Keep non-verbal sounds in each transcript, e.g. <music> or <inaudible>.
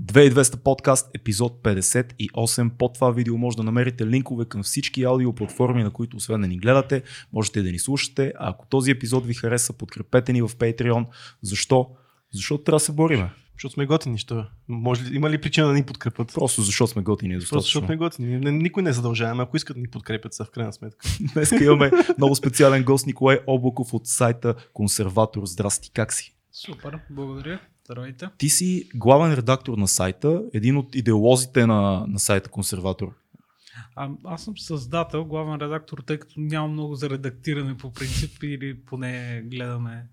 2200 подкаст, епизод 58. Под това видео може да намерите линкове към всички аудио платформи, на които освен да ни гледате, можете да ни слушате. А ако този епизод ви хареса, подкрепете ни в Patreon. Защо? Защото трябва да се бориме. Защото сме готини, що? Може ли, има ли причина да ни подкрепят? Просто защото сме готини. Просто защото сме готини. Никой не задължаваме, ако искат да ни подкрепят са в крайна сметка. <laughs> Днес имаме много специален гост Николай Облаков от сайта Консерватор. Здрасти, как си? Супер, благодаря. Здравейте. Ти си главен редактор на сайта, един от идеолозите на, на сайта Консерватор. А, аз съм създател, главен редактор, тъй като няма много за редактиране по принцип или поне гледаме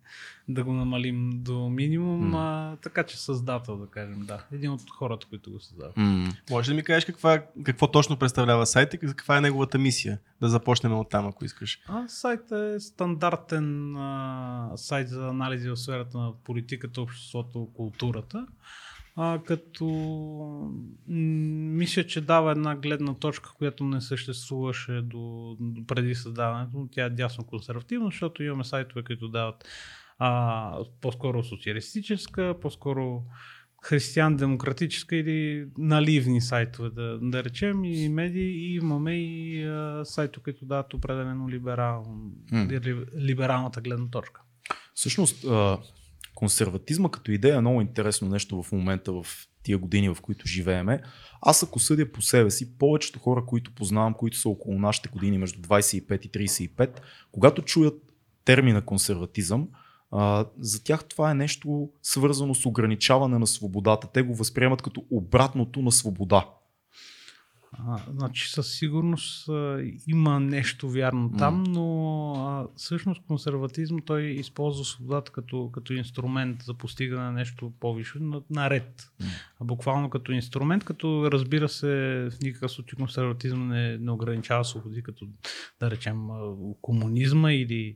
да го намалим до минимум, mm. а, така че създател, да кажем, да. Един от хората, които го създават. Mm. Може да ми кажеш каква, какво точно представлява сайта и каква е неговата мисия? Да започнем от там, ако искаш. А, сайтът е стандартен а, сайт за анализи в сферата на политиката, обществото, културата а, като мисля, че дава една гледна точка, която не съществуваше до, до преди създаването. Тя е дясно консервативна, защото имаме сайтове, които дават а, по-скоро социалистическа, по-скоро християн-демократическа или наливни сайтове, да, да речем, и медии, и имаме и а, сайтове, които дават определено либерал, mm. либералната гледна точка. Всъщност, консерватизма като идея е много интересно нещо в момента в тия години, в които живееме. Аз ако съдя по себе си, повечето хора, които познавам, които са около нашите години, между 25 и 35, когато чуят термина консерватизъм, а, за тях това е нещо свързано с ограничаване на свободата. Те го възприемат като обратното на свобода. А, значи със сигурност а, има нещо вярно там, mm. но а, всъщност консерватизм той използва свободата като, като инструмент за постигане на нещо по-висше, наред. Mm. А буквално като инструмент, като разбира се в никакъв случай консерватизм не, не ограничава свободи, като да речем комунизма или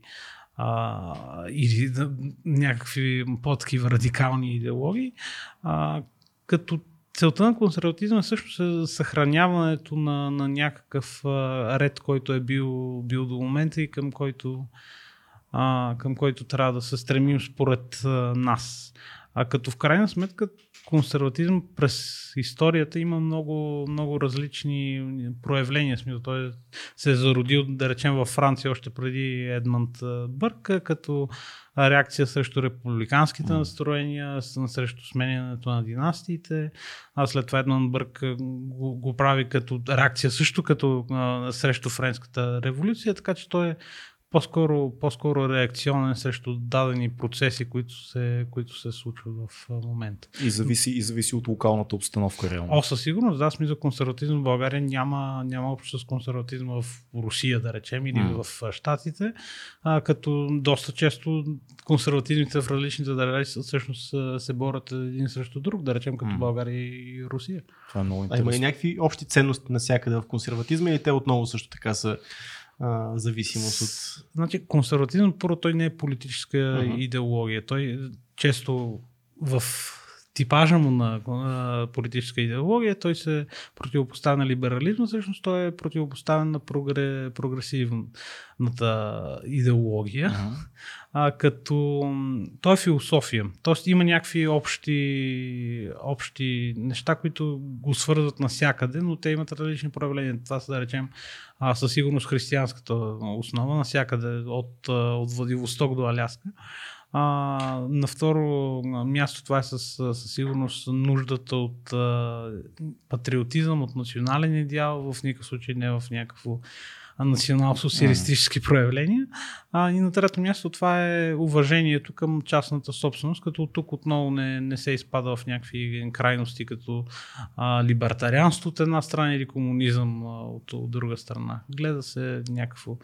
а, или да, някакви по-такива радикални идеологии, а, като целта на консерватизма е също съхраняването на, на някакъв ред, който е бил, бил до момента и към който, а, към който трябва да се стремим според а, нас. А като в крайна сметка консерватизъм през историята има много, много различни проявления. Смисъл, той се е зародил, да речем, във Франция още преди Едмънд Бърк, като реакция срещу републиканските настроения, срещу сменянето на династиите. А след това Едмънд Бърк го, го прави като реакция също като а, срещу Френската революция, така че той е по-скоро, по-скоро реакционен срещу дадени процеси, които се, които се случват в момента. И зависи, и зависи от локалната обстановка реално. О, със сигурност, да, смисъл консерватизъм в България няма, няма общо с консерватизма в Русия, да речем, или mm. в Штатите, а, като доста често консерватизмите в различните държави всъщност се борят един срещу друг, да речем, като mm. България и Русия. Това е много интересно. А има и някакви общи ценности навсякъде в консерватизма и те отново също така са а, зависимост от... Значи консерватизм, първо той не е политическа uh-huh. идеология. Той често в типажа му на, политическа идеология, той се противопоставя на либерализма, всъщност той е противопоставен на прогре, прогресивната идеология, uh-huh. а, като той е философия. Тоест има някакви общи, общи неща, които го свързват навсякъде, но те имат различни проявления. Това са да речем а, със сигурност християнската основа навсякъде от, от Владивосток до Аляска. А, на второ място това е със, със сигурност нуждата от а, патриотизъм, от национален идеал, в никакъв случай не в някакво национал-социалистически mm. проявления. А, и на трето място това е уважението към частната собственост, като тук отново не, не се изпада в някакви крайности, като а, либертарианство от една страна или комунизъм а, от, от друга страна. Гледа се някакво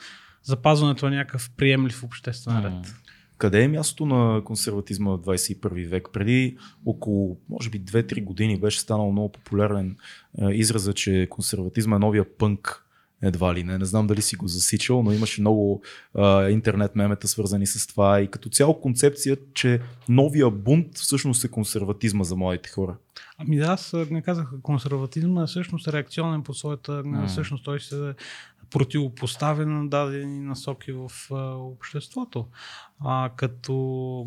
запазването на някакъв приемлив обществен ред. Mm. Къде е мястото на консерватизма в 21 век? Преди около, може би, 2-3 години беше станал много популярен е, израза, че консерватизма е новия пънк едва ли не. Не знам дали си го засичал, но имаше много а, интернет мемета свързани с това и като цяло концепция, че новия бунт всъщност е консерватизма за моите хора. Ами да, аз не казах консерватизма, е всъщност реакционен по своята, mm. всъщност той се противопоставяне на дадени насоки в обществото. А, като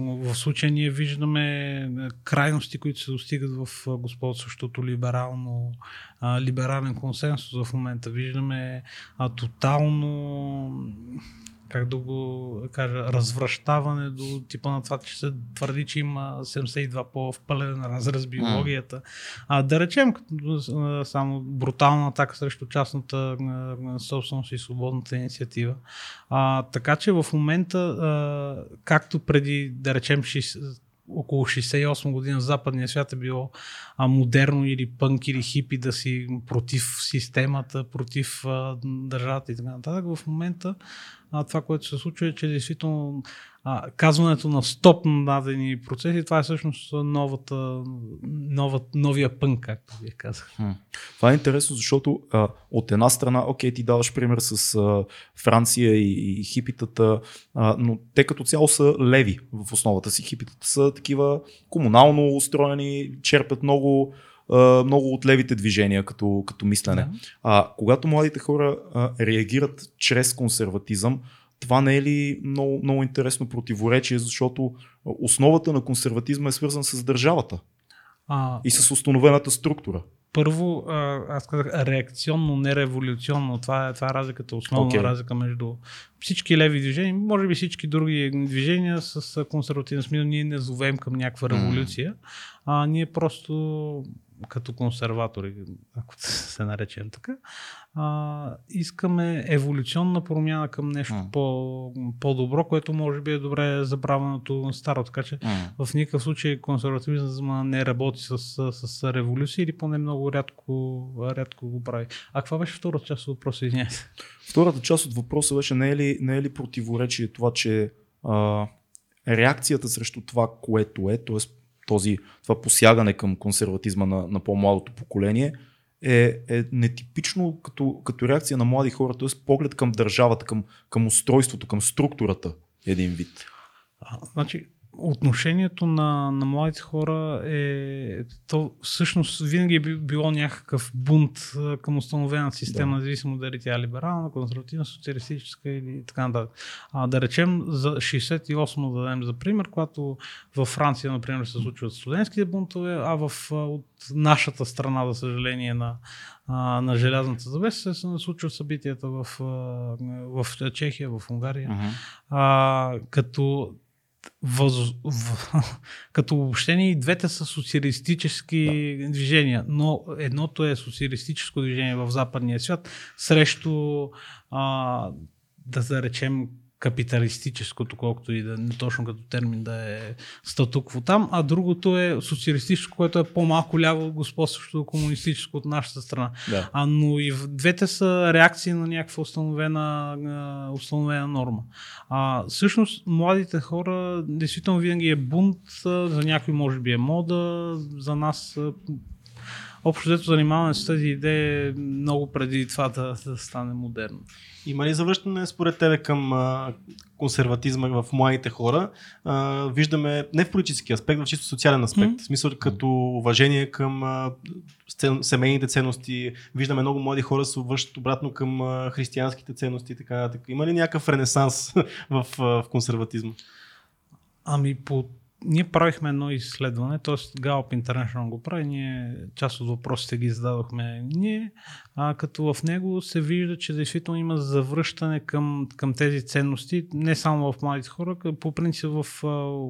в случая ние виждаме крайности, които се достигат в господстващото либерално, а, либерален консенсус в момента. Виждаме а, тотално как да го кажа, развръщаване до типа на това, че се твърди, че има 72 по в пълен разраз биологията. А, да речем, само брутална атака срещу частната собственост и свободната инициатива. А, така че в момента, а, както преди, да речем, около 68 година в западния свят е било а, модерно или пънк или хипи да си против системата, против а, държавата и така нататък. В момента а, това, което се случва е, че действително а, казването на стоп на дадени процеси, това е всъщност новата, нова, новия пънк, както вие казах. Това е интересно, защото а, от една страна, окей, ти даваш пример с а, Франция и, и хипитата, а, но те като цяло са леви в основата си. Хипитата са такива комунално устроени, черпят много много от левите движения като, като мислене. Да. А, когато младите хора а, реагират чрез консерватизъм, това не е ли много, много интересно противоречие, защото основата на консерватизма е свързан с държавата а, и с установената структура. Първо, аз казах реакционно, не революционно. Това е, това е разликата, основна okay. разлика между всички леви движения, може би всички други движения с консервативен смисъл. Ние не зовем към някаква революция, mm. а ние просто като консерватори, ако <laughs> се наречем така, а, искаме еволюционна промяна към нещо mm. по, по-добро, което може би е добре забравеното старо. Така че mm. в никакъв случай консервативизма не работи с, с, с революция или поне много рядко, рядко го прави. А каква беше втората част от въпроса? Извиняйте. Втората част от въпроса беше не е ли, не е ли противоречие това, че а, реакцията срещу това, което е, т.е този, това посягане към консерватизма на, на по-младото поколение е, е нетипично като, като реакция на млади хора, т.е. поглед към държавата, към, към устройството, към структурата един вид. А, значи, отношението на, на младите хора е, то всъщност винаги е било някакъв бунт към установена система, да. независимо дали тя е либерална, консервативна, социалистическа или така нататък. А, да речем за 68 да дадем за пример, когато във Франция, например, се случват студентските бунтове, а в, от нашата страна, за съжаление, на, на желязната завеса се случват събитията в, в Чехия, в Унгария. Uh-huh. А, като въз, в, <laughs> като обобщение и двете са социалистически да. движения, но едното е социалистическо движение в западния свят срещу а, да заречем капиталистическото, колкото и да не точно като термин да е статукво там, а другото е социалистическо, което е по-малко ляво господстващо комунистическо от нашата страна. Да. А, но и двете са реакции на някаква установена, установена норма. А, всъщност, младите хора, действително винаги е бунт, за някой може би е мода, за нас общо взето занимаване с тези идеи много преди това да, да стане модерно. Има ли завръщане според тебе към а, консерватизма в младите хора? А, виждаме не в политически аспект, в чисто социален аспект. В смисъл като уважение към а, семейните ценности. Виждаме много млади хора се връщат обратно към а, християнските ценности. Така, така. Има ли някакъв ренесанс <laughs> в, а, в консерватизма? Ами по ние правихме едно изследване, т.е. Gallup International го прави, ние част от въпросите ги зададохме ние, а, като в него се вижда, че действително има завръщане към, към тези ценности, не само в младите хора, по принцип в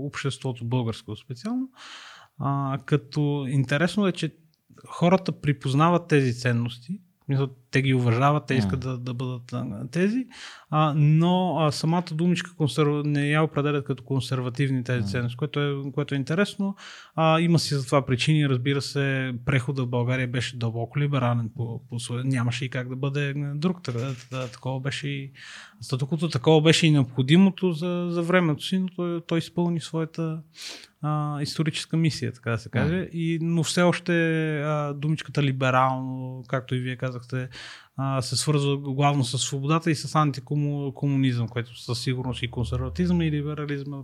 обществото българско специално. А, като интересно е, че хората припознават тези ценности, те ги уважават, те искат да, да бъдат тези, а, но а, самата думичка консерв... не я определят като консервативни тези ценности, което е, което е интересно. А, има си за това причини, разбира се, прехода в България беше дълбоко либерален, по, по, нямаше и как да бъде друг. Така, такова беше и статуквото, такова беше и необходимото за, за времето си, но той, той изпълни своята а, историческа мисия, така да се каже. Mm. И, но все още а, думичката либерално, както и вие казахте, а, се свързва главно с свободата и с антикомунизъм, което със сигурност и консерватизма и либерализма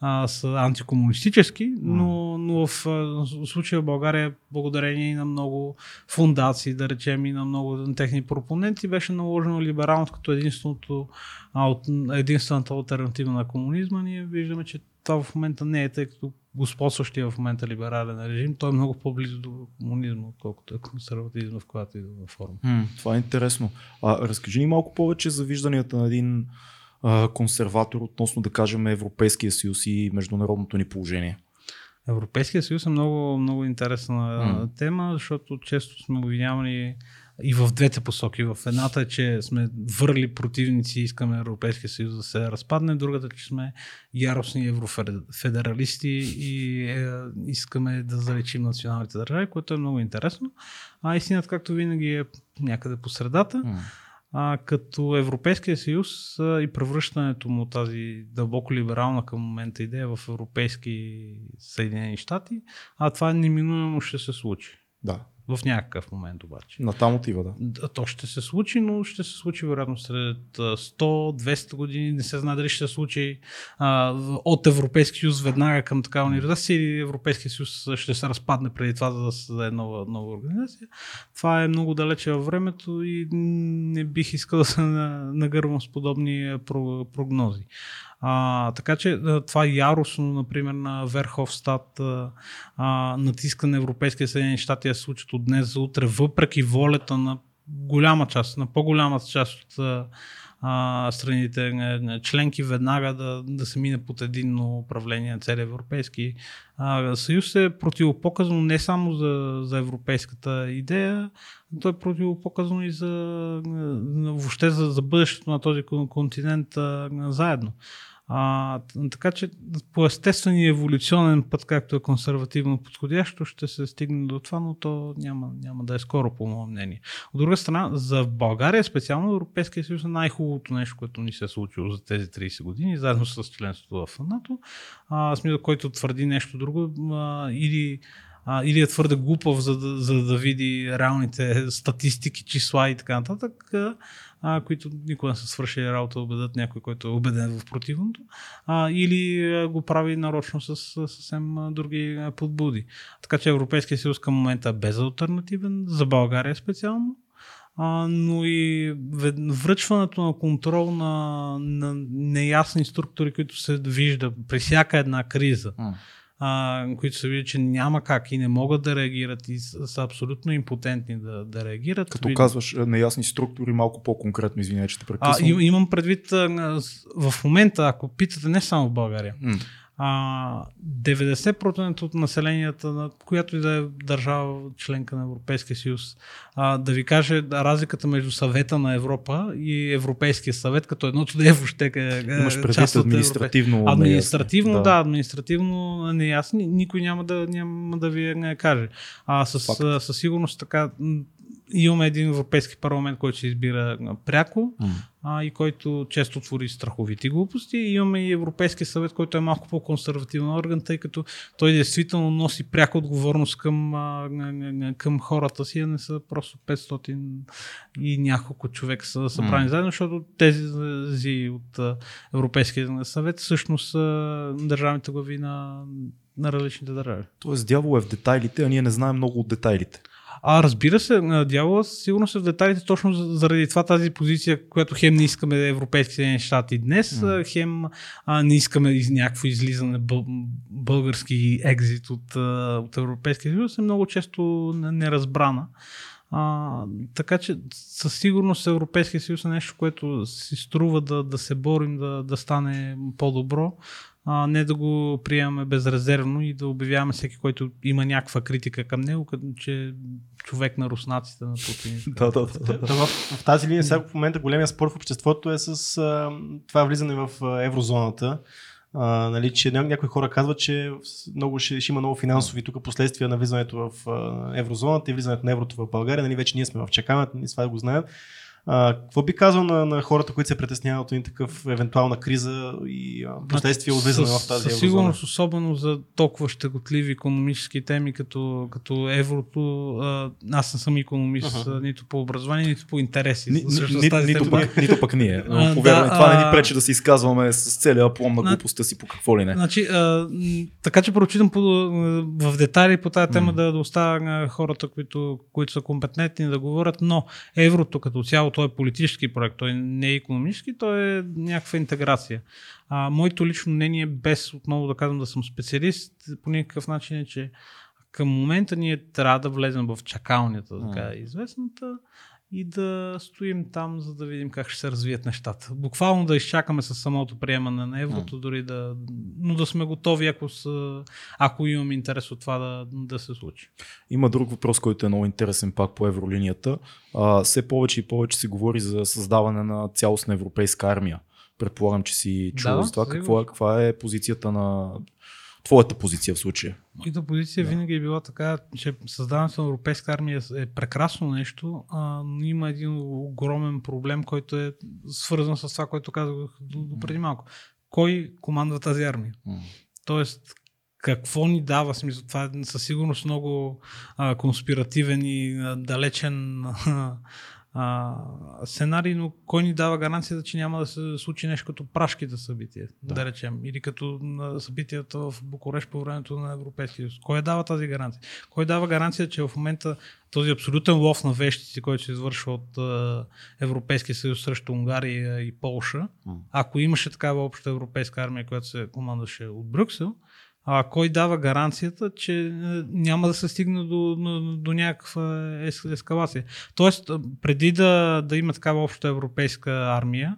а, са антикомунистически, но, но в, в случая в България, благодарение и на много фундации, да речем, и на много техни пропоненти, беше наложено либералност като единственото, единствената альтернатива на комунизма. Ние виждаме, че това в момента не е, тъй като господстващия в момента либерален режим, той е много по-близо до комунизма, отколкото е консерватизма в която и да форма. М, това е интересно. А, разкажи ни малко повече за вижданията на един а, консерватор относно, да кажем, Европейския съюз и международното ни положение. Европейския съюз е много, много интересна mm. тема, защото често сме обвинявани и в двете посоки. В едната е, че сме върли противници и искаме Европейския съюз да се разпадне, другата че сме яростни еврофедералисти и е, искаме да залечим националните държави, което е много интересно. А истината, както винаги, е някъде по средата. Mm. А, като Европейския съюз а, и превръщането му тази дълбоко либерална към момента идея в европейски Съединени щати, а това неминуемо ще се случи. Да. В някакъв момент обаче. На там отива, да. да. То ще се случи, но ще се случи вероятно след 100-200 години. Не се знае дали ще се случи а, от Европейски съюз веднага към такава организация или Европейския съюз ще се разпадне преди това, за да създаде нова, нова организация. Това е много далече във времето и не бих искал да се нагървам с подобни прогнози. А, така че това яростно, например, на Верховстат а, натиска на Европейския Съединени щати се случат от днес за утре, въпреки волята на голяма част, на по-голямата част от а, страните членки веднага да, да се мине под единно управление на целия Европейски а, съюз е противопоказано не само за, за европейската идея, то е противопоказано и за, въобще за, за бъдещето на този континент а, заедно. А, така че по естествен и еволюционен път, както е консервативно подходящо, ще се стигне до това, но то няма, няма да е скоро, по мое мнение. От друга страна, за България, специално Европейския съюз е най-хубавото нещо, което ни се е случило за тези 30 години, заедно с членството в НАТО. А, смисъл, който твърди нещо друго, а, или а, или е твърде глупав, за да, за да види реалните статистики, числа и така нататък, а, които никога не са свършили работа да убедят някой, който е убеден в противното, а, или го прави нарочно с, съвсем други подбуди. Така че Европейския съюз към момента е безалтернативен, за България специално, а, но и връчването на контрол на, на неясни структури, които се вижда при всяка една криза а, които са видят, че няма как и не могат да реагират и са, са абсолютно импотентни да, да реагират. Като Вид... казваш неясни структури, малко по-конкретно, извинявай, че те прекъсвам. А, имам предвид в момента, ако питате не само в България, mm а, 90% от населението на която и да е държава членка на Европейския съюз, а, да ви каже да, разликата между съвета на Европа и Европейския съвет, като едното да е въобще е, Имаш предвид административно Европе... Административно, да. да, административно неясно, никой няма да, няма да ви не каже. А с, със сигурност така имаме един Европейски парламент, който се избира пряко mm. а, и който често твори страховити глупости. И имаме и Европейски съвет, който е малко по-консервативен орган, тъй като той действително носи пряка отговорност към, а, към хората си, а не са просто 500 и няколко човека са събрани mm. заедно, защото тези от Европейския съвет всъщност са държавните глави на, на различните държави. Тоест дявол е в детайлите, а ние не знаем много от детайлите. А разбира се, дявола сигурно се в деталите точно заради това тази позиция, която хем не искаме европейски щати днес, mm. хем а, не искаме някакво излизане бъл, български екзит от, от Европейския съюз, е много често неразбрана. А, така че със сигурност Европейския съюз е нещо, което си струва да, да се борим да, да стане по-добро а, не да го приемаме безрезервно и да обявяваме всеки, който има някаква критика към него, като че човек на руснаците на Путин. <laughs> да, да, да. да. В, в тази линия сега в момента големия спор в обществото е с а, това влизане в а, еврозоната. А, нали, че ня- някои хора казват, че много ще, ще има много финансови тук последствия на влизането в еврозоната и влизането на еврото в България. Нали, вече ние сме в чакането, ние това го знаем. А, какво би казал на, на хората, които се притесняват от един такъв евентуална криза и а, последствия от влизане в тази Със сигурност, особено за толкова щеготливи економически теми, като, като еврото, а, аз не съм економист uh-huh. нито по образование, нито по интереси. Ни, ни, ни, нито, пък, нито пък ние. <laughs> Но, повярвай, да, това не ни пречи да се изказваме с целия аплом на глупостта си по какво ли не. Значи, а, така че прочитам по, в детайли по тази тема mm. да, да оставя хората, които, които са компетентни да говорят, но еврото като цяло, той е политически проект, той не е економически, той е някаква интеграция. А, моето лично мнение, без отново да казвам да съм специалист, по никакъв начин е, че към момента ние трябва да влезем в чакалнята, така известната, и да стоим там, за да видим как ще се развият нещата. Буквално да изчакаме с самото приемане на еврото, дори да, но да сме готови, ако, са, ако имаме интерес от това да, да се случи. Има друг въпрос, който е много интересен пак по евролинията. А, все повече и повече се говори за създаване на цялостна европейска армия. Предполагам, че си чул да, за това. Какво е, каква е позицията на твоята позиция в случая? Моята позиция да. винаги е била така, че създаването на европейска армия е прекрасно нещо, а, но има един огромен проблем, който е свързан с това, което казах до, преди малко. Кой командва тази армия? Mm. Тоест, какво ни дава, смисъл, това е със сигурност много а, конспиративен и а, далечен а, а, сценарий, но кой ни дава гаранцията, че няма да се случи нещо като прашките събития, да. да речем, или като събитията в Букурещ по времето на Европейския съюз. Кой дава тази гаранция? Кой дава гаранция, че в момента този абсолютен лов на вещици, който се извършва от а, Европейския съюз срещу Унгария и Полша, ако имаше такава обща европейска армия, която се командаше от Брюксел, а кой дава гаранцията, че е, няма да се стигне до, до, някаква ескалация. Тоест, преди да, да има такава обща европейска армия,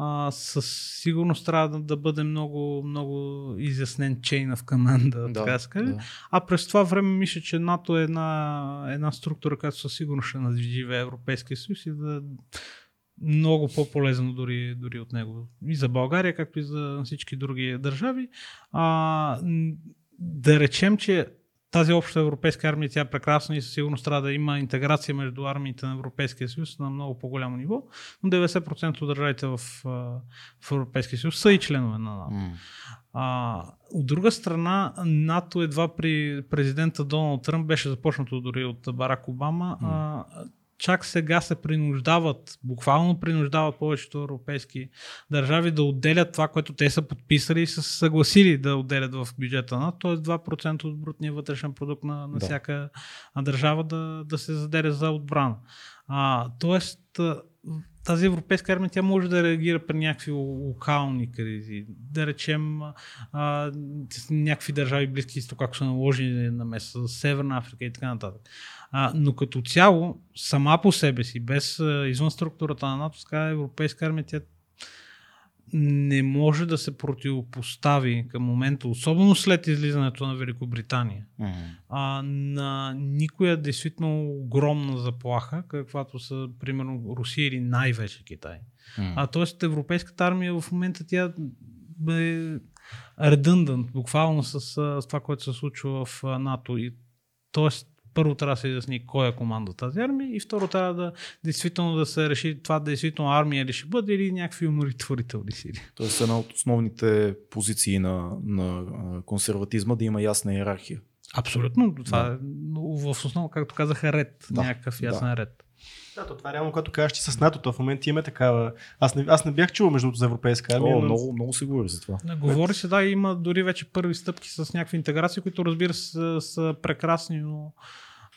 а, със сигурност трябва да, да бъде много, много изяснен чейн в команда, да, така да Да. А през това време мисля, че НАТО е една, една структура, която със сигурност ще надвиживе Европейския съюз и да много по-полезно дори, дори от него. И за България, както и за всички други държави. А, да речем, че тази обща европейска армия, тя е прекрасна и със сигурност трябва да има интеграция между армиите на Европейския съюз на много по-голямо ниво, но 90% от държавите в, в Европейския съюз са и членове на НАТО. Mm. А, от друга страна, НАТО едва при президента Доналд Тръмп беше започнато дори от Барак Обама. Mm. А, чак сега се принуждават, буквално принуждават повечето европейски държави да отделят това, което те са подписали и са съгласили да отделят в бюджета на, т.е. 2% от брутния вътрешен продукт на, на да. всяка държава да, да се заделя за отбрана. А, тоест, тази европейска армия тя може да реагира при някакви локални кризи. Да речем а, някакви държави близки изток, ако са наложени на места, Северна Африка и така нататък. А, но като цяло, сама по себе си, без извън структурата на НАТО, така европейска армия, тя не може да се противопостави към момента, особено след излизането на Великобритания, mm-hmm. а, на никоя действително огромна заплаха, каквато са, примерно, Русия или най-вече Китай. Mm-hmm. А т.е. европейската армия в момента тя е редъндант, буквално с, с това, което се случва в НАТО. И, тоест, първо трябва да се изясни кой е команда тази армия и второ трябва да действително да се реши това действително армия ли ще бъде или някакви умиротворителни сили. Тоест една от основните позиции на, на консерватизма да има ясна иерархия. Абсолютно. Това да. е в основа, както казаха, ред. Да. Някакъв ясен да. ред. Да, то това е реално, като кажеш, че с НАТО в момента има такава. Аз не, аз не бях чувал между за европейска армия. О, но... много, много се говори за това. Не, говори се, да, има дори вече първи стъпки с някакви интеграции, които разбира се са, са прекрасни, но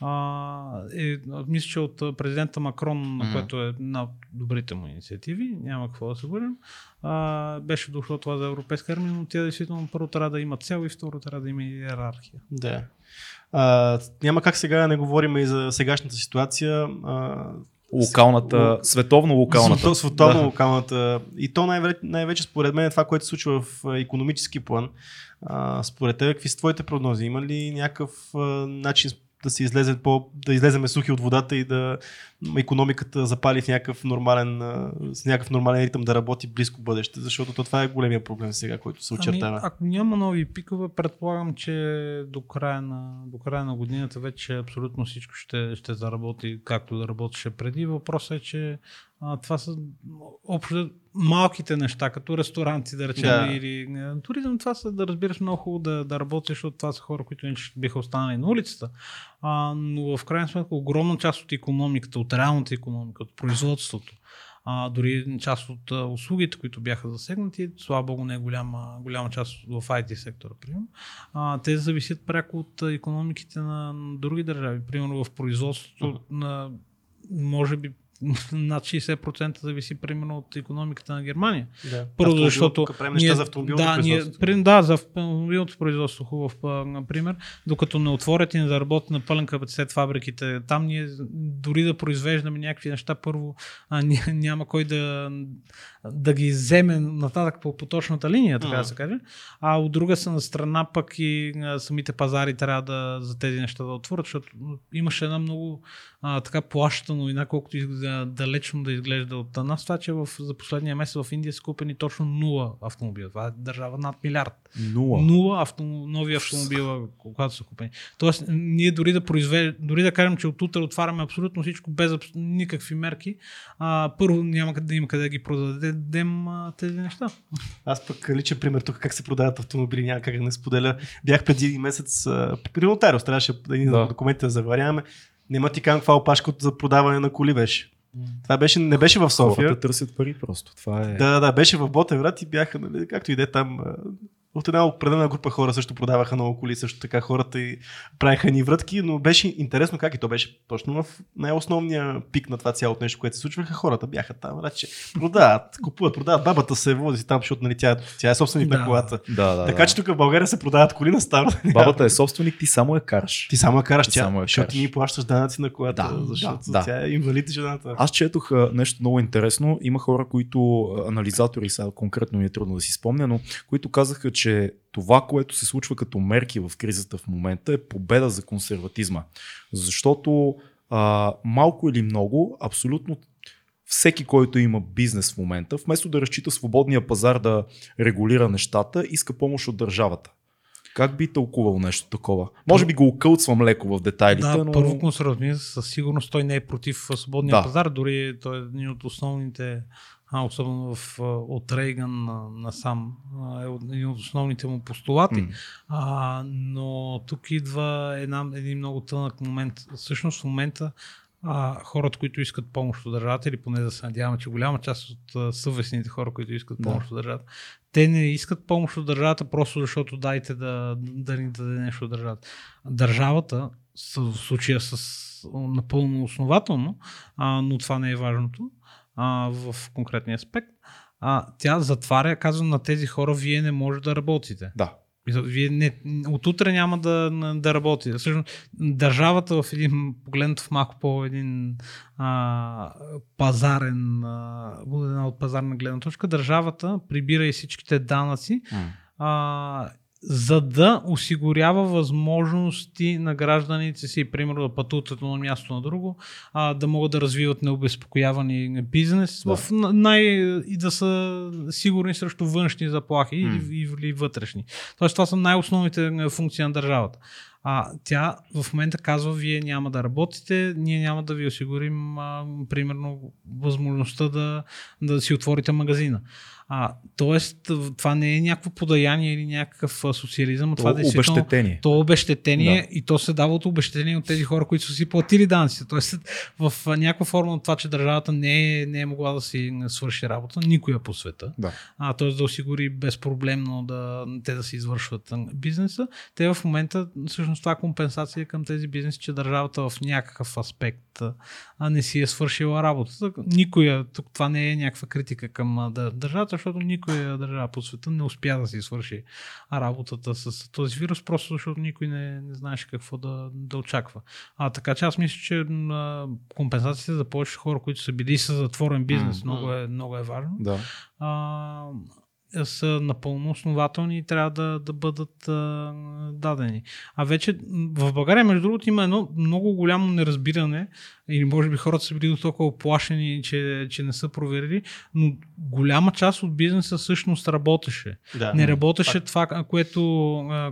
а, е, мисля, че от президента Макрон, mm-hmm. което е на добрите му инициативи, няма какво да се говорим, а, беше дошло това за европейска армия, но тя действително първо трябва да има цел и второ трябва да има иерархия. Да. А, няма как сега да не говорим и за сегашната ситуация. А, локалната, световно локалната. Световно да. локалната. И то най-вече, най-вече според мен е това, което се случва в економически план. А, според теб, какви са твоите прогнози? Има ли някакъв а, начин да се излезе по, да излеземе сухи от водата и да економиката запали в някакъв нормален, с някакъв нормален ритъм да работи близко бъдеще, защото то това е големия проблем сега, който се очертава. Ами, ако няма нови пикове, предполагам, че до края на, до края на годината вече абсолютно всичко ще, ще заработи както да работеше преди. Въпросът е, че А, това са общо малките неща, като ресторанти, да речем, Да. или е, туризъм, това са да разбираш много хубаво да, да работиш, защото това са хора, които иначе биха останали на улицата. А, но в крайна сметка огромна част от економиката, от реалната економика, от производството, а, дори част от а, услугите, които бяха засегнати, слава богу не е голяма, голяма част в IT сектора, примерно, а, те зависят пряко от економиките на, други държави. Примерно в производството на може би <laughs> над 60% зависи примерно от економиката на Германия. Да. Първо, защото неща за да, ние, при, да, за автомобилното производство хубав а, например, докато не отворят и не заработят на пълен капацитет фабриките, там ние дори да произвеждаме някакви неща, първо а, ня- няма кой да, да ги вземе нататък по поточната линия, така Мгм. да се каже. А от друга страна пък и а, самите пазари трябва да за тези неща да отворят, защото имаше една много а, така плащана новина, колкото далечно да изглежда от нас, това, че в, за последния месец в Индия са купени точно нула автомобила. Това е държава над милиард. Нула. Нула авто, нови автомобила, когато са купени. Тоест, ние дори да произвеждаме, дори да кажем, че от утре отваряме абсолютно всичко без абс- никакви мерки, а, първо няма къде да има къде да ги продадем а, тези неща. Аз пък личен пример тук как се продават автомобили, няма как да не споделя. Бях преди един месец а, при нотариус, трябваше Да. да. документите да заваряваме. Нема ти кам каква опашка за продаване на коли беше. Това беше, не беше в София. Хората търсят пари просто. Това е... Да, да, беше в Ботевград и бяха, нали, както и де там, от една определена група хора също продаваха много коли, също така хората и правиха ни врътки, но беше интересно как и то беше точно в най-основния пик на това цялото нещо, което се случваха. Хората бяха там, значи продават, купуват, продават, бабата се вози си там, защото нали, тя, тя е собственик Да. на колата. Да, да, така да. че тук в България се продават коли на старо. Бабата е собственик, ти само я караш. Ти само я караш, Ти тя, само я защото караш. ти ни плащаш данъци на колата, Да, защото да, тя е инвалид жената. Аз четох а, нещо много интересно. Има хора, които, анализатори, сега конкретно ми е трудно да си спомня, но които казаха, че това, което се случва като мерки в кризата в момента е победа за консерватизма. Защото а, малко или много, абсолютно всеки, който има бизнес в момента, вместо да разчита свободния пазар да регулира нещата, иска помощ от държавата. Как би тълкувал нещо такова? Може би го окълцвам леко в детайлите, Да, но... първо консервативизъм със сигурност той не е против свободния Да. пазар, дори той е един от основните, а, особено в, от Рейган на, насам, е един от основните му постулати. М. А, но тук идва една, един много тънък момент. Всъщност в момента а, хората, които искат помощ от държавата, или поне да се надяваме, че голяма част от а, съвестните хора, които искат Да. помощ от държавата, те не искат помощ от държавата, просто защото дайте да, да ни даде нещо от държавата. Държавата, в случая с напълно основателно, а, но това не е важното а, в конкретния аспект, а, тя затваря, казва на тези хора, вие не може да работите. Да. Вие не, от утре няма да, да работи. Всъщност, държавата в един погледнат в малко по един а, пазарен, а, една от пазарна гледна точка, държавата прибира и всичките данъци, М. а, за да осигурява възможности на гражданите си, примерно да пътуват от едно място на друго, а, да могат да развиват необезпокоявани бизнес Да. в на- най- и да са сигурни срещу външни заплахи или, или вътрешни. Тоест това са най-основните е, функции на държавата. А тя в момента казва, вие няма да работите, ние няма да ви осигурим, а, примерно, възможността да, да си отворите магазина. А, тоест, това не е някакво подаяние или някакъв социализъм, а това То действително обещетение. то е обещетение Да. и то се дава от обещетение от тези хора, които са си платили данъците. Тоест, в някаква форма от това, че държавата не е, не е могла да си свърши работа, никоя по света, Да. а, т.е. да осигури безпроблемно да, те да си извършват бизнеса, те в момента, всъщност това е компенсация към тези бизнеси, че държавата в някакъв аспект а, не си е свършила работата. Никоя, тук това не е някаква критика към държавата, защото никоя държава по света не успя да си свърши работата с този вирус, просто защото никой не, не знаеше какво да, да очаква. А, така че аз мисля, че компенсацията за повече хора, които са били с затворен бизнес, М. много, е, много е важно Да. а, са напълно основателни и трябва да, да бъдат а, дадени. А вече в България, между другото, има едно много голямо неразбиране или може би хората са били до толкова оплашени, че, че не са проверили, но голяма част от бизнеса всъщност работеше. Да. Не работеше а... това, което,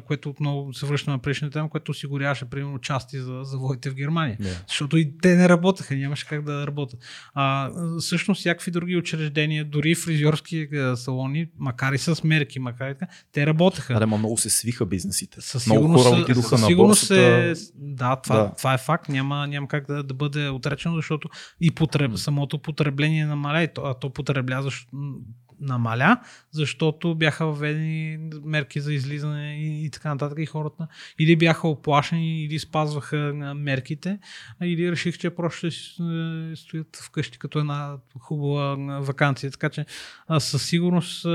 което отново се връща на предишната тема, което осигуряваше, примерно, части за заводите в Германия. Yeah. Защото и те не работеха, нямаше как да работят. А, всъщност, всякакви други учреждения, дори фризьорски салони, макар и с мерки, макар и така, те работеха. Да, много се свиха бизнесите. Със много хора отидоха на борсата. Се, да, това, да. това е факт. Няма, няма как да, да бъде отречено, защото и потреб, самото потребление намаля, а то потребля, защо, намаля, защото бяха въведени мерки за излизане и, и така нататък и хората или бяха оплашени, или спазваха мерките, или реших, че просто ще е, стоят вкъщи като една хубава вакансия. Така че със сигурност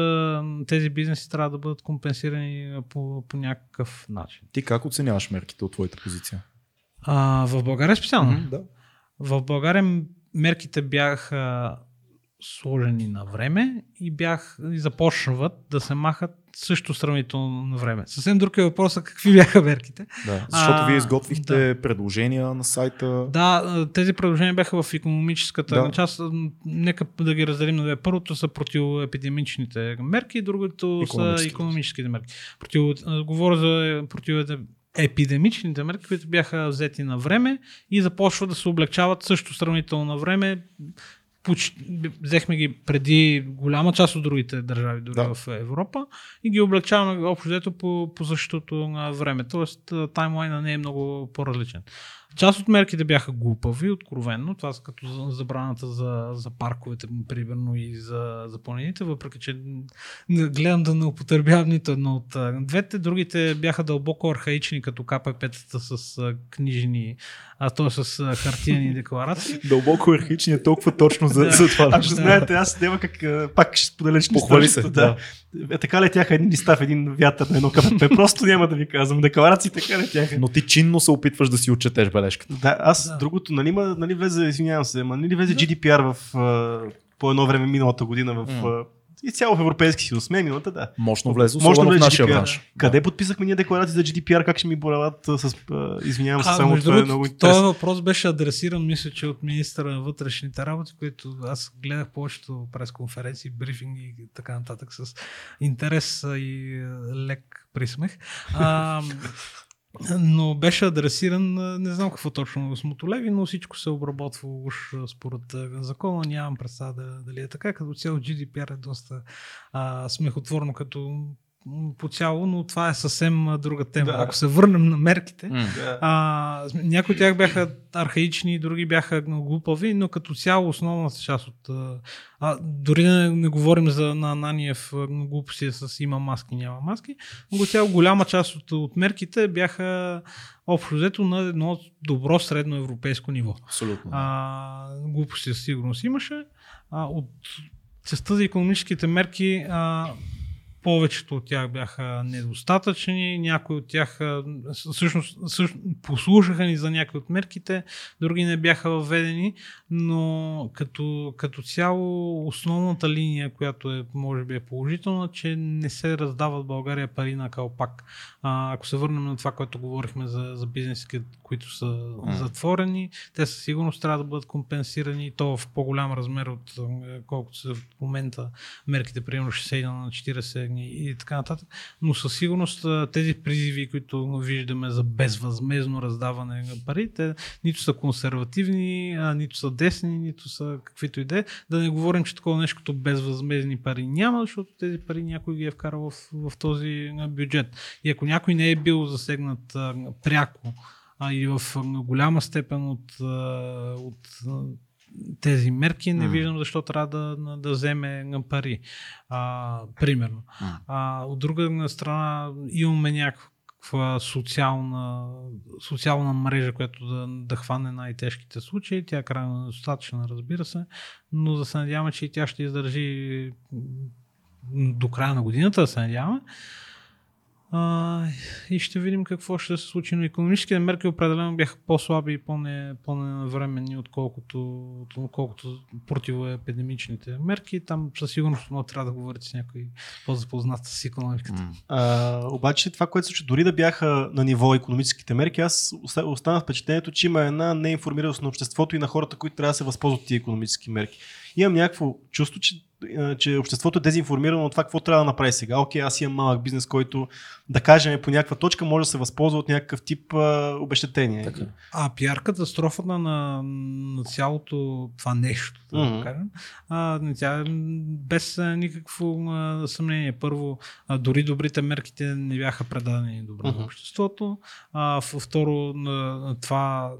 тези бизнеси трябва да бъдат компенсирани по, по някакъв начин. Ти как оценяваш мерките от твоята позиция? А, в България специално? Да. В България мерките бяха сложени на време и бях и започват да се махат също сравнително на време. Съвсем друг е въпросът какви бяха мерките. Да, защото А, вие изготвихте предложения на сайта. Да, тези предложения бяха в економическата Да. част. Нека да ги разделим на две. Първото са противоепидемичните мерки, другото са економическите мерки. Против, говоря за противоепидемичните мерки, които бяха взети на време и започват да се облегчават също сравнително на време. Взехме ги преди голяма част от другите държави, дори Да. в Европа, и ги облегчаваме общо взето по, по същото време. Тоест, таймлайна не е много по-различен. Част от мерките бяха глупави, откровенно. Това са като за- забраната за, за парковете, примерно, и за, за планините, въпреки че не гледам да не употребявам нито едно от двете. Другите бяха дълбоко архаични, като КПП-тата с а, книжни, а то с хартияни <laughs> декларации. Дълбоко архични е толкова точно за, за това. Ако знаете, аз няма как пак ще споделя лични Похвали се, Да. Е, така летяха един листа в един вятър на едно КПП. Просто няма да ви казвам. Декларации така летяха. Но ти чинно се опитваш да си отчетеш бележката. Да, аз Да. да. другото, нали, ма, нали влезе, извинявам се, ма, нали влезе GDPR в, а, по едно време миналата година в а, и цяло в Европейски съюз, не миналата, да. Мощно влезе, Мощно особено в влезе нашия GDPR. бранш. Къде подписахме ние декларации за GDPR, как ще ми борелат а, с... А, извинявам се, А, само това е много този интересно. въпрос беше адресиран, мисля, че от министра на вътрешните работи, които аз гледах повечето пресконференции, брифинги и така нататък с интерес и лек присмех. А, <laughs> но беше адресиран, не знам какво точно с Мотолеви, но всичко се обработва уж според закона. Нямам представа да, дали е така. Като цяло GDPR е доста а, смехотворно като по цяло, но това е съвсем друга тема. Да. Ако се върнем на мерките. Да. а, някои от тях бяха архаични, други бяха глупави, но като цяло основната част от... а, дори не, не говорим за на Ананиев глупости с има маски, няма маски, но като цяло голяма част от, от мерките бяха общо взето на едно добро средно европейско ниво. Абсолютно. А, глупости със сигурност имаше. А, от частта за економическите мерки а, повечето от тях бяха недостатъчни, някои от тях всъщност, всъщност послушаха ни за някои от мерките, други не бяха въведени, но като, като цяло основната линия, която е, може би е положителна, че не се раздават в България пари на калпак. А, ако се върнем на това, което говорихме за, за бизнесите, които са затворени, те със сигурност трябва да бъдат компенсирани и то в по-голям размер от е, колкото са в момента мерките, примерно 60 на 40 дни и така нататък. Но със сигурност тези призиви, които виждаме за безвъзмезно раздаване на пари, нито са консервативни, нито са десни, нито са каквито и да е. Да не говорим, че такова нещо като безвъзмезни пари няма, защото тези пари някой ги е вкарал в, в този бюджет. И ако някой не е бил засегнат пряко а, или в голяма степен от, от тези мерки, не М. виждам защо трябва да, да, вземе пари. А, примерно. М. А, от друга страна имаме някаква социална, социална мрежа, която да, да хване най-тежките случаи. Тя е крайно достатъчна, разбира се, но да се надяваме, че тя ще издържи до края на годината, да се надяваме. А, и ще видим какво ще се случи. Но економическите мерки определено бяха по-слаби и по-не, по-ненавременни, отколкото, отколкото противоепидемичните мерки. Там със сигурност но трябва да говорите с някой по-запознат с економиката. А, обаче това, което случи, дори да бяха на ниво економическите мерки, аз останах впечатлението, че има една неинформираност на обществото и на хората, които трябва да се възползват от тези економически мерки. Имам някакво чувство, че че обществото е дезинформирано от това какво трябва да направи сега. Окей, аз имам малък бизнес, който да кажем по някаква точка може да се възползва от някакъв тип а, обещетение. Така. А пиар катастрофата на, на цялото това нещо, да mm-hmm. кажем, а, тя, без никакво а, съмнение. Първо, а, дори добрите мерките не бяха предадени добре mm-hmm. на обществото. А, второ, на, това,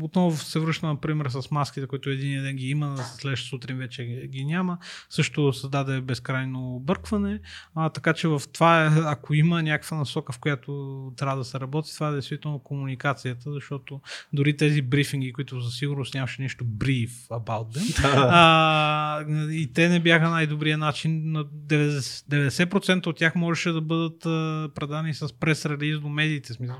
отново се връща, например, с маските, които един ден ги има, следващата сутрин вече ги няма. Също също създаде безкрайно объркване. А, така че в това, ако има някаква насока, в която трябва да се работи, това е действително комуникацията, защото дори тези брифинги, които за сигурност нямаше нищо brief about them, а, и те не бяха най-добрия начин. На 90%, 90% от тях можеше да бъдат а, предани с прес-релиз до медиите. Смисъл,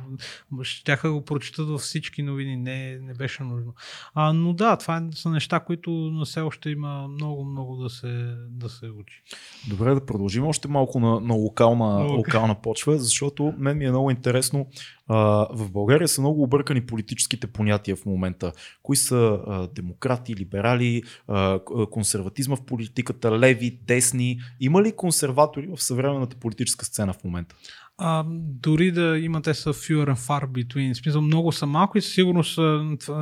щяха го прочитат във всички новини. Не, не беше нужно. А, но да, това са неща, които на все още има много, много да се, да се учи. Добре, да продължим още малко на, на локална, okay. локална почва, защото мен ми е много интересно. А, в България са много объркани политическите понятия в момента. Кои са а, демократи, либерали, а, консерватизма в политиката, леви, десни. Има ли консерватори в съвременната политическа сцена в момента? А, дори да имате са fewer and far between. В смисъл много са малко и със сигурност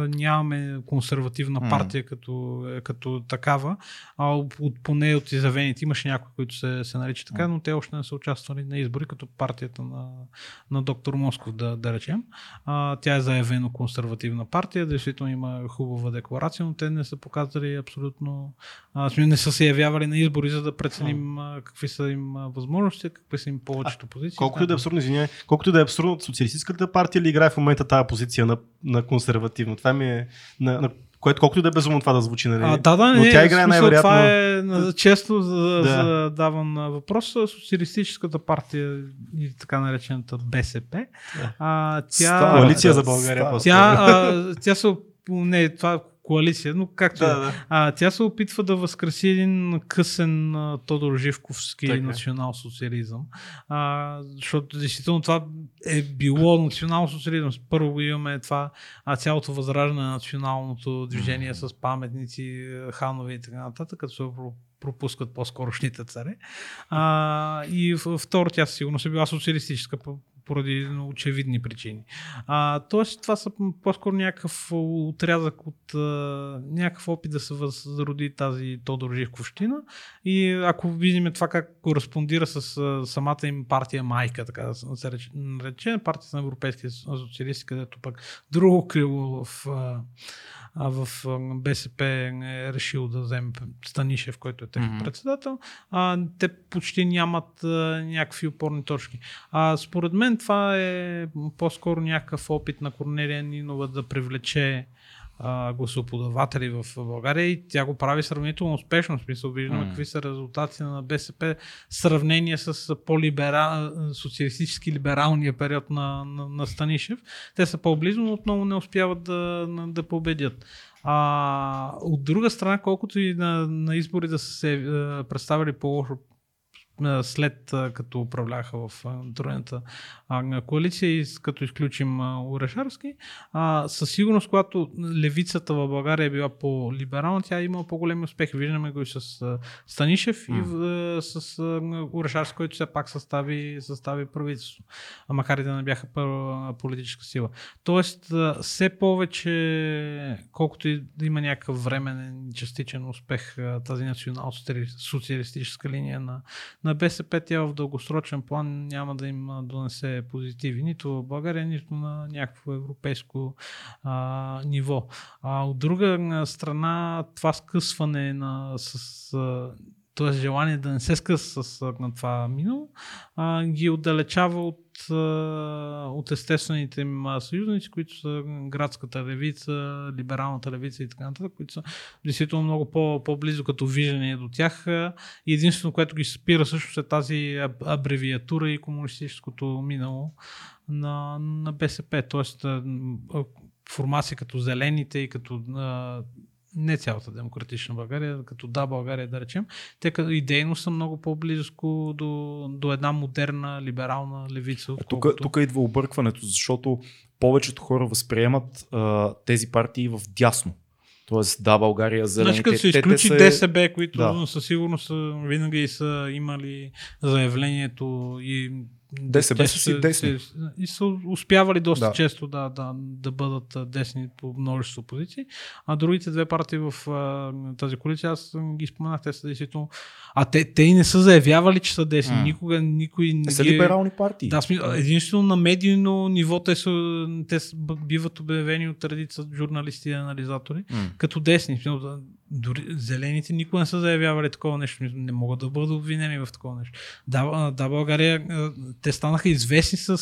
нямаме консервативна партия mm. като, е, като такава. А от, поне от изявените имаше някои, които се, се наричат така, но те още не са участвали на избори като партията на, на доктор Москов, да, да речем. А, тя е заявено консервативна партия, действително има хубава декларация, но те не са показали абсолютно, а, не са се явявали на избори, за да преценим mm. какви са им възможности, какви са им повечето позиции. Колкото да е абсурдно, извиняй, колкото да е абсурдно, социалистическата партия ли играе в момента тази позиция на, на консервативно? Това ми е на, на което колкото да е безумно това да звучи, нали? А, да, да, но не, тя играе най-вероятно. Това е често за, да. задаван въпрос. Социалистическата партия и така наречената БСП. Да. А, тя, Коалиция за България. Тя, а, тя се не, това коалиция, но както да, да. А, тя се опитва да възкреси един късен а, Тодор Живковски така. национал-социализъм, а, защото действително това е било национал-социализъм. Първо имаме това а, цялото възраждане на националното движение mm-hmm. с паметници, ханове и така нататък, като се пропускат по-скорошните царе. А, и второ, тя сигурно се била социалистическа поради очевидни причини. А, тоест, това са по-скоро някакъв отрязък от а, някакъв опит да се възроди тази Тодор Живковщина. И ако видим това как кореспондира с а, самата им партия майка, така да се нарече, партията на европейските социалисти, където пък друго крило в а, а в БСП е решил да вземе Станишев, който е техен mm-hmm. председател, а, те почти нямат а, някакви опорни точки. А, според мен това е по-скоро някакъв опит на Корнелия Нинова да привлече а, гласоподаватели в България и тя го прави сравнително успешно. В смисъл виждаме mm. какви са резултати на БСП в сравнение с по-либерал, социалистически либералния период на, на, на Станишев. Те са по-близо, но отново не успяват да, да победят. А, от друга страна, колкото и на, на избори да са се представили по-лошо след като управляха в тройната коалиция и като изключим Орешарски. Със сигурност, когато левицата в България е била по-либерална, тя е имала по-големи успехи. Виждаме го и с Станишев mm. и с Орешарски, който все пак състави, състави правителство, макар и да не бяха първа политическа сила. Тоест, все повече, колкото и да има някакъв временен частичен успех тази национал-социалистическа линия на, на на БСП тя в дългосрочен план няма да им донесе позитиви, нито в България, нито на някакво европейско а, ниво. А от друга страна, това скъсване на, с т.е. желание да не се скъса с на това минало, а, ги отдалечава от, а, от естествените им съюзници, които са градската левица, либералната левица и така нататък, които са действително много по, по-близо като виждане до тях. И единствено, което ги спира също е тази абревиатура и комунистическото минало на, на БСП. Тоест, формация като зелените и като не цялата демократична България, като да България да речем, те като идейно са много по-близко до, до една модерна, либерална левица. Тук, тук идва объркването, защото повечето хора възприемат а, тези партии в дясно. Тоест, да, България, зелените. Значи, като се изключи те, те ДСБ, които да. със сигурност са, винаги са имали заявлението и ДСБ са си десни. И са успявали доста да. често да, да, да бъдат десни по множество позиции. А другите две партии в тази коалиция, аз ги споменах, те са действително. А те, те и не са заявявали, че са десни. Mm. Никога никой не. Са ги... либерални партии. Да, смисъл, единствено на медийно ниво те, са, те биват обявени от редица журналисти и анализатори mm. като десни. Смисъл, дори зелените никога не са заявявали такова нещо. Не могат да бъдат обвинени в такова нещо. Да, да България, те станаха известни с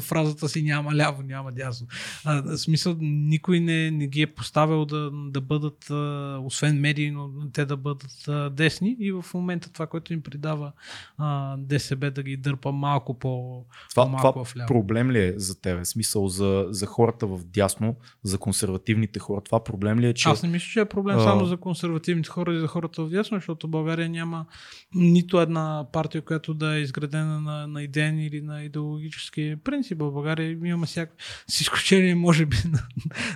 фразата си няма ляво, няма дясно. В смисъл, никой не, не ги е поставил да, да бъдат, освен медии, но те да бъдат десни. И в момента това, което им придава а, ДСБ да ги дърпа малко по това, малко това проблем ли е за тебе? Смисъл за, за хората в дясно, за консервативните хора? Това проблем ли е, че... Аз не мисля, че е проблем само за консервативните хора и за хората в дясно, защото България няма нито една партия, която да е изградена на, на идеен или на идеологически принцип. В България имаме всяко, с изключение, може би, на,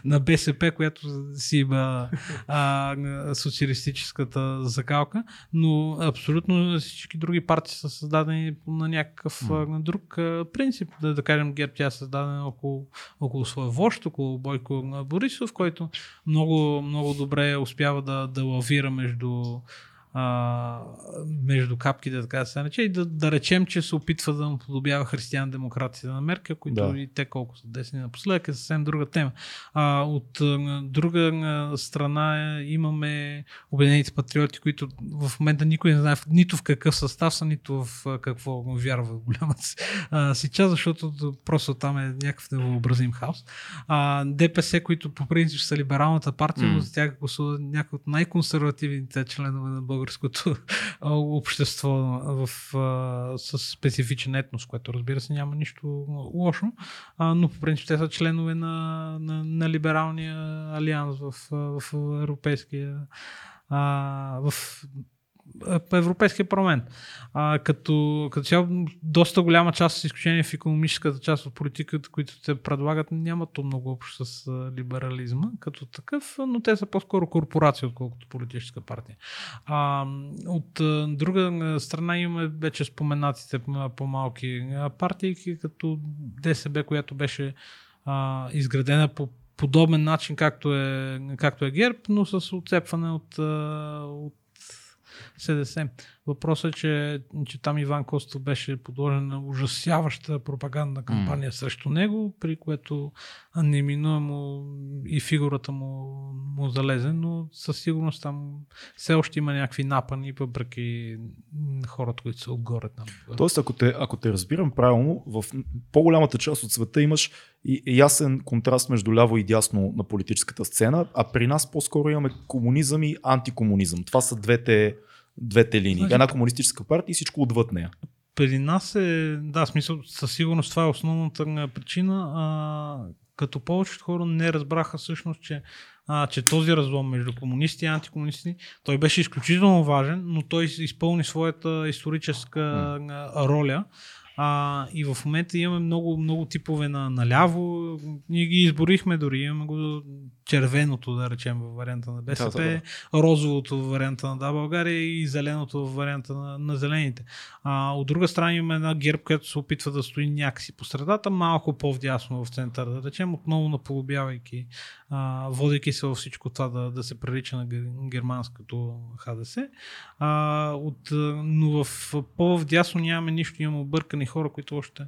на БСП, която си има а, социалистическата закалка, но абсолютно всички други партии са създадени на някакъв на друг принцип. Да, да кажем, ГЕРБ тя е създадена около, около своя вожд, около Бойко Борисов, който много, много добре успява да, да лавира между а, между капките, така да се нарече, и да, да речем, че се опитва да му подобява християн-демократите на Мерка, които да. и те колко са десни напоследък е съвсем друга тема. А, от а, друга а, страна имаме Обединените патриоти, които в момента никой не знае нито в какъв състав са, нито в а, какво вярва голямата си, част, защото просто там е някакъв невъобразим хаос. А, ДПС, които по принцип са либералната партия, mm. но за тях гласува някои от най-консервативните членове на българ българското общество в, с специфичен етнос, което разбира се няма нищо лошо, но по принцип те са членове на, на, на либералния алианс в, в европейския а, в по Европейския парламент. А, като, като цяло, доста голяма част, с изключение в економическата част от политиката, които те предлагат, нямат то много общо с либерализма като такъв, но те са по-скоро корпорация, отколкото политическа партия. А, от друга страна имаме вече споменатите по-малки партии, като ДСБ, която беше а, изградена по подобен начин, както е, както е ГЕРБ, но с отцепване от, от СДС. Въпросът е, че, че там Иван Костов беше подложен на ужасяваща пропагандна кампания mm. срещу него, при което неминуемо и фигурата му, му залезе, но със сигурност там все още има някакви напани, въпреки хората, които са отгоре там. Тоест, ако те, ако те разбирам правилно, в по-голямата част от света имаш и ясен контраст между ляво и дясно на политическата сцена, а при нас по-скоро имаме комунизъм и антикомунизъм. Това са двете двете линии. Значи, Една комунистическа партия и всичко отвъд нея. При нас е, да, смисъл, със сигурност това е основната причина. А, като повечето хора не разбраха всъщност, че, а, че този разлом между комунисти и антикомунисти, той беше изключително важен, но той изпълни своята историческа mm. роля. А, и в момента имаме много, много типове на наляво. Ние ги изборихме дори. Имаме го червеното, да речем, във варианта на БСП, да, да, да. розовото във варианта на Да България и зеленото във варианта на, на зелените. А, от друга страна имаме една герб, която се опитва да стои някакси по средата, малко по-вдясно в центъра, да речем, отново наполубявайки, а, водейки се във всичко това да, да се прилича на германското ХДС. А, от, но в по-вдясно нямаме нищо, имаме объркани хора, които още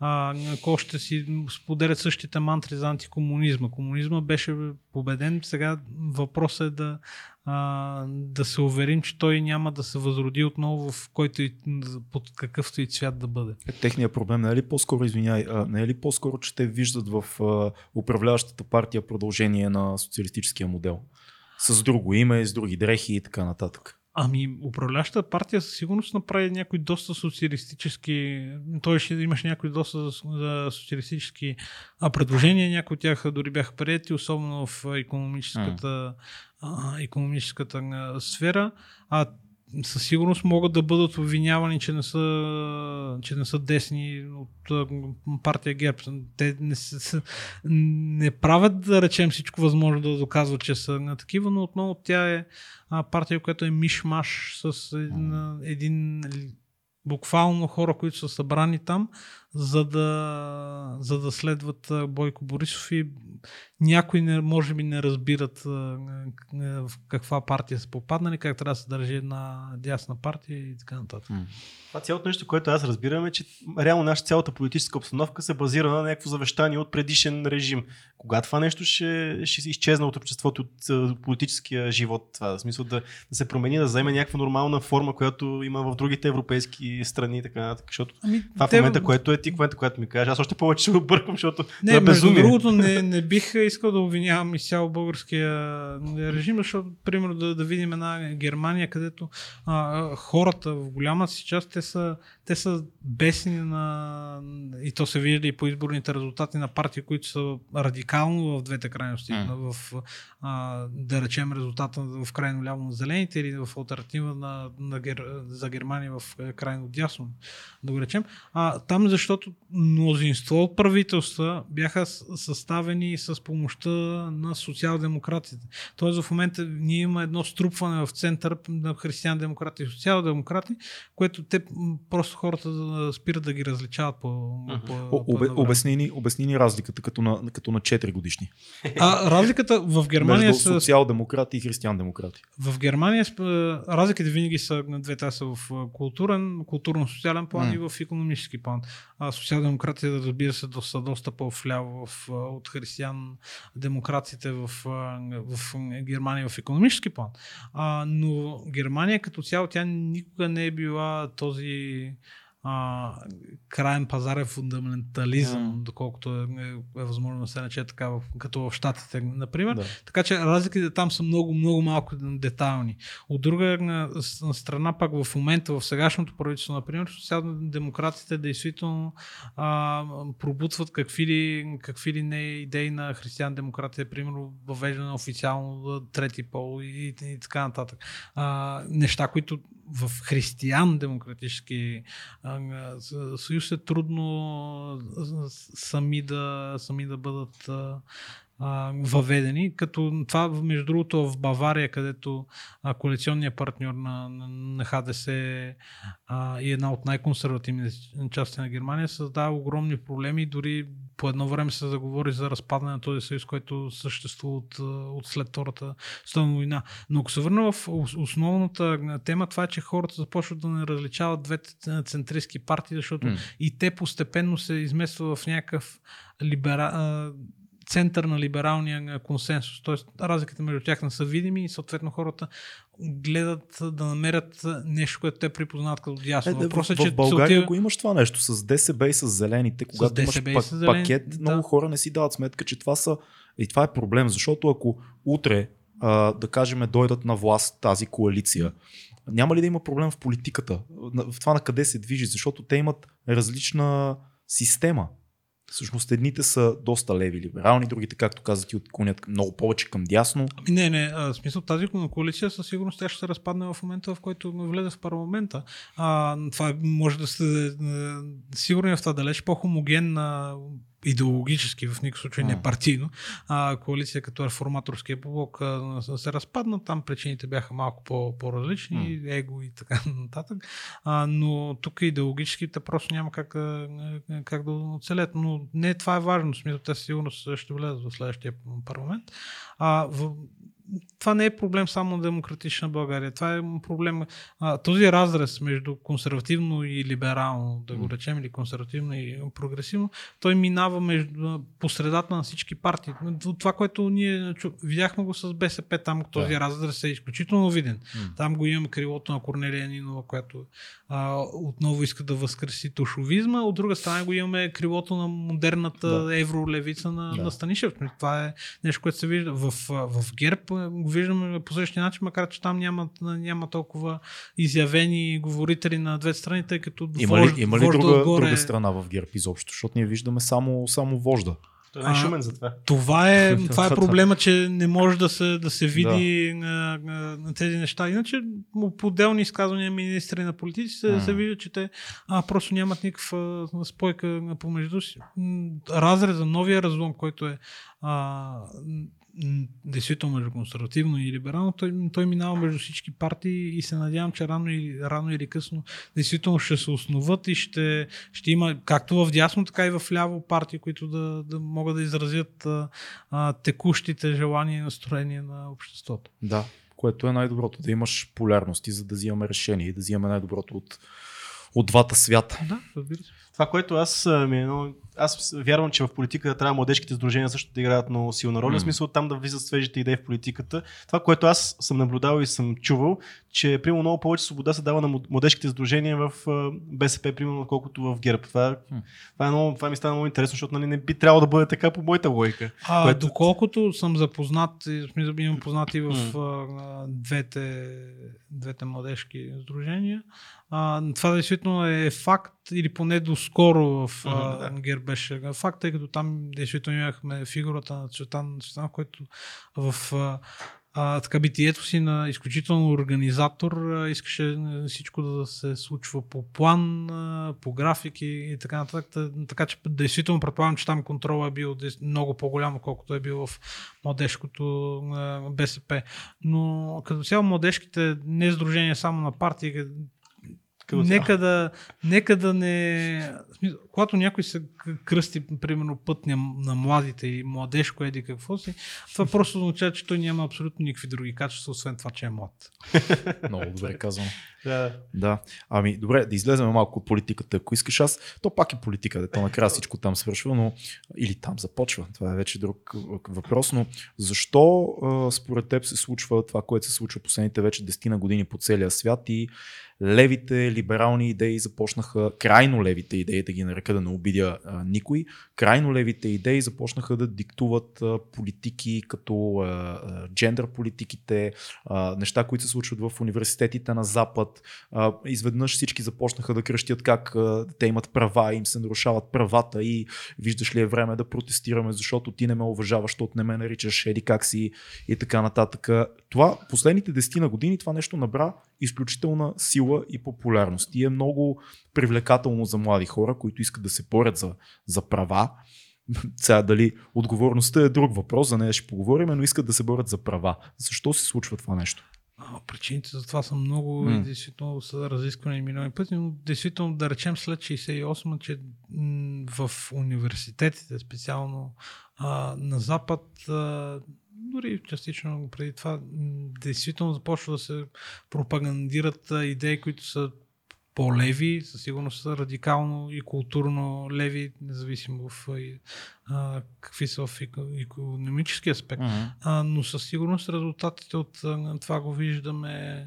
а, ако ще си споделят същите мантри за антикомунизма. Комунизма беше победен, сега въпросът е да, а, да се уверим, че той няма да се възроди отново в който и под какъвто и цвят да бъде. Е, техният проблем не е ли по-скоро, извиняй, а, не е ли по-скоро, че те виждат в а, управляващата партия продължение на социалистическия модел? С друго име, с други дрехи и така нататък. Ами, управляващата партия със сигурност направи някои доста социалистически, той ще имаш някои доста социалистически предложения, някои от тях дори бяха приети, особено в економическата, а, економическата сфера. А със сигурност могат да бъдат обвинявани, че не са, че не са десни от партия ГЕРБ. Те не, са, не правят, да речем, всичко възможно да доказват, че са на такива, но отново тя е партия, която е мишмаш с един, един буквално хора, които са събрани там, за да, за да следват Бойко Борисов и някои не, може би не разбират в каква партия са попаднали, как трябва да се държи една дясна партия и така нататък. Това цялото нещо, което аз разбирам е, че реално нашата цялата политическа обстановка се базира на някакво завещание от предишен режим. Кога това нещо ще, ще изчезне от обществото, от политическия живот, това, в смисъл да, да се промени, да вземе някаква нормална форма, която има в другите европейски страни и така нататък. Защото ами, това те... в момента, което е ти, в момента, което ми кажеш, аз още повече ще го бъркам, защото не, е безумие. другото не, не бих искал да обвинявам изцяло българския режим, защото, примерно, да, да видим една Германия, където а, хората в голямата си част те са, те са бесни на... И то се вижда и по изборните резултати на партии, които са радикално в двете крайности. Mm. В, а, да речем резултата в крайно ляво на зелените или в альтернатива на, на гер, за Германия в крайно дясно, да го речем. А, там защото мнозинство от правителства бяха съставени с помощта на социал-демократите. Тоест в момента ние има едно струпване в център на християн-демократи и социал-демократи, което те просто хората спират да ги различават по. По, по обясни, ни, обясни ни разликата като на, като на 4 годишни. А разликата в Германия Между социал-демократи и християн-демократи. В Германия разликите винаги са на две. Те са в културен, културно-социален план uh-huh. и в економически план. А социал-демократите, разбира се, са доста по-вляво в, от християн-демократите в, в Германия в економически план. А, но Германия като цяло, тя никога не е била този а, крайен пазарен фундаментализъм, yeah. доколкото е, е, е възможно да се наче така, като в Штатите, например. Да. Така че разликите там са много, много малко детайлни. От друга страна, пак в момента, в сегашното правителство, например, социал-демократите действително а, пробутват какви ли, какви ли не идеи на християн-демократите, примерно въвеждане официално трети пол и, и така нататък. А, неща, които в християн-демократически съюз е трудно сами да, сами да бъдат а, въведени, като това между другото в Бавария, където а, коалиционният партньор на, на, на ХДС а, и една от най-консервативните части на Германия създава огромни проблеми дори по едно време се заговори за разпадане на този съюз, който съществува от, от след Втората стълна война. Но ако се върна в основната тема, това е, че хората започват да не различават двете центристски партии, защото mm. и те постепенно се измества в някакъв либера център на либералния консенсус. Тоест, разликите между тях не са видими и съответно хората гледат да намерят нещо, което те припознават като дясно. Е, Въпросът е, че в България го имаш това нещо с ДСБ и с зелените, когато имаш пак, зелени, пакет, да. много хора не си дават сметка, че това са и това е проблем, защото ако утре, а, да кажем, дойдат на власт тази коалиция, няма ли да има проблем в политиката? В това на къде се движи? Защото те имат различна система. Всъщност едните са доста леви либерални, другите, както казах, ти отклонят много повече към дясно. Ами не, не, а, смисъл тази коалиция със сигурност тя ще се разпадне в момента, в който влезе в парламента. А, това може да сте сигурни в това далеч по-хомогенна идеологически, в никакъв случай не партийно, а коалиция като реформаторския блок се разпадна. Там причините бяха малко по, по-различни, mm. его и така <laughs> нататък. А, но тук идеологически те просто няма как, как да оцелят. Но не това е важно. Смисъл, те сигурно ще влезат в следващия парламент. А, в, това не е проблем само на демократична България. Това е проблем. А, този разрез между консервативно и либерално, да го речем, или консервативно и прогресивно, той минава между, по средата на всички партии. Това, което ние чу, видяхме го с БСП, там този да. разрез е изключително виден. Там го имаме крилото на Корнелия Нинова, която а, отново иска да възкреси тушовизма. От друга страна го имаме крилото на модерната да. евролевица на, да. на Станишев. Това е нещо, което се вижда в, в ГЕРБ. Го виждаме по същия начин, макар че там няма, няма толкова изявени говорители на две страни, тъй като има ли, има ли друга, отгоре... друга страна в ГЕРБ изобщо? Защото ние виждаме само, само вожда. Той е шумен за това. Това е, <laughs> това е проблема, че не може да се, да се види да. На, на, на тези неща. Иначе по отделни изказвания министри на политици се, се вижда, че те а, просто нямат никаква спойка помежду си. Разреза, новия разлом, който е а, действително между консервативно и либерално, той, той минава между всички партии и се надявам, че рано, или, рано или късно действително ще се основат и ще, ще има както в дясно, така и в ляво партии, които да, да могат да изразят а, а, текущите желания и настроения на обществото. Да, което е най-доброто, да имаш полярности, за да взимаме решение и да взимаме най-доброто от, от двата свята. Да, разбира се. Това, което аз ми е много аз вярвам, че в политиката трябва младежките сдружения също да играят много силна роля. Mm. В смисъл там да влизат свежите идеи в политиката. Това, което аз съм наблюдавал и съм чувал, че примерно много повече свобода се дава на младежките сдружения в БСП, примерно, колкото в ГЕРБ. Това, mm. това, е много, това ми стана много интересно, защото нали, не би трябвало да бъде така по моята логика. А, което... Доколкото съм запознат, имам познати в mm. двете, двете младежки сдружения, а, това действително е факт или поне доскоро в да. ГЕРБ беше факт, тъй като там действително имахме фигурата на Цветан Цветан, който в а, така битието си на изключително организатор а, искаше всичко да се случва по план, а, по графики и така нататък. Така че действително предполагам, че там контрола е бил много по-голям, колкото е бил в младежкото а, БСП. Но като цяло младежките не сдружения само на партии, Нека да, нека да не... Когато някой се кръсти, примерно, път на младите и младежко еди какво си, това просто означава, че той няма абсолютно никакви други качества, освен това, че е млад. <laughs> Много добре казвам. Да. да. Ами, добре, да излезем малко от политиката, ако искаш аз. То пак е политика, да то накрая всичко там свършва, но или там започва. Това е вече друг въпрос, но защо според теб се случва това, което се случва последните вече 10 на години по целия свят и левите либерални идеи започнаха, крайно левите идеи, да ги нарека да не обидя а, никой, крайно левите идеи започнаха да диктуват а, политики като а, джендър политиките, а, неща, които се случват в университетите на Запад. А, изведнъж всички започнаха да кръщят как а, те имат права, им се нарушават правата и виждаш ли е време да протестираме, защото ти не ме уважаваш, защото не ме наричаш еди как си и така нататък. Това последните десетина години това нещо набра изключителна сила и популярност. И е много привлекателно за млади хора, които искат да се борят за, за права. <laughs> Сега дали отговорността е друг въпрос, за нея ще поговорим, но искат да се борят за права. Защо се случва това нещо? А, причините за това са много mm. и действително са разисквани милиони пъти, но действително да речем след 68, че в университетите, специално а, на Запад, а, дори частично преди това, действително започва да се пропагандират идеи, които са по-леви, със сигурност са радикално и културно леви, независимо в а, какви са в економически аспект. Uh-huh. А, но със сигурност резултатите от това го виждаме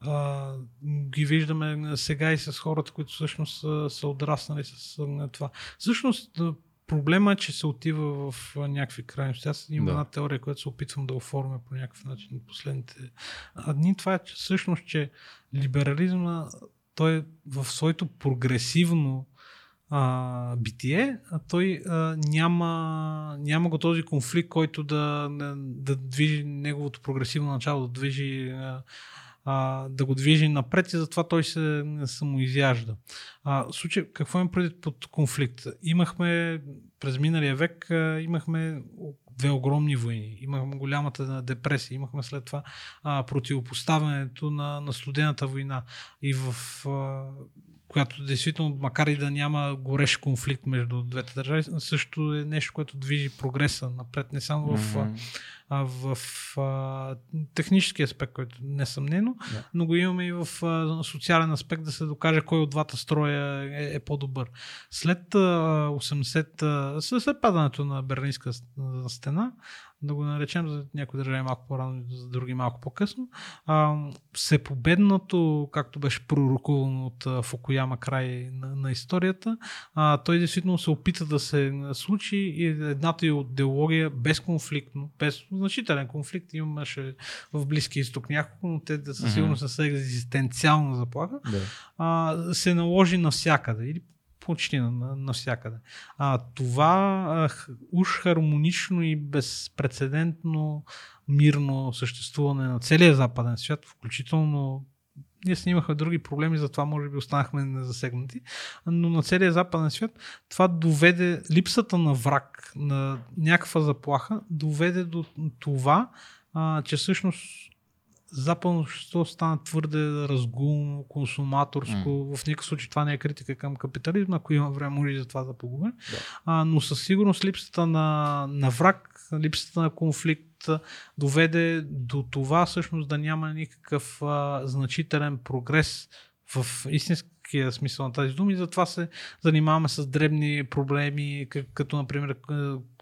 а, ги виждаме сега и с хората, които всъщност са, са отраснали с това. Всъщност Проблема е, че се отива в някакви крайности. Аз имам да. една теория, която се опитвам да оформя по някакъв начин последните дни. Това е че всъщност, че либерализма той в своето прогресивно а, битие, а той а, няма, няма го този конфликт, който да, да движи неговото прогресивно начало, да движи а, а, да го движи напред и затова той се самоизяжда. А, случай, какво им преди под конфликт? Имахме през миналия век а, имахме две огромни войни. Имахме голямата депресия, имахме след това а, противопоставянето на, на студената война. И в а, която действително, макар и да няма горещ конфликт между двете държави, също е нещо, което движи прогреса напред, не само в, Мгм. а, в а, технически аспект, който несъмнено, Да. но го имаме и в а, социален аспект да се докаже кой от двата строя е, е по-добър. След а, 80, а, след падането на Берлинска стена, да го наречем за някои държави малко по-рано, за други малко по-късно, а, всепобедното, както беше пророкувано от Фукуяма край на, на историята, а, той действително се опита да се случи и едната идеология безконфликтно, без значителен конфликт имаше в Близкия изток няколко, но те да със сигурност са екзистенциална заплаха, Да. а, се наложи навсякъде. Или почти на- на- навсякъде. А, това а, уж хармонично и безпредседентно мирно съществуване на целия западен свят, включително ние снимахме други проблеми, затова може би останахме незасегнати, но на целия западен свят това доведе, липсата на враг, на някаква заплаха, доведе до това, а, че всъщност западното общество стана твърде разгулно, консуматорско. В никакъв случай това не е критика към капитализма. Ако има време, може и за това да поговорим. Да. А, но със сигурност липсата на, на враг, липсата на конфликт доведе до това всъщност да няма никакъв а, значителен прогрес в истинския смисъл на тази дума и затова се занимаваме с дребни проблеми, като например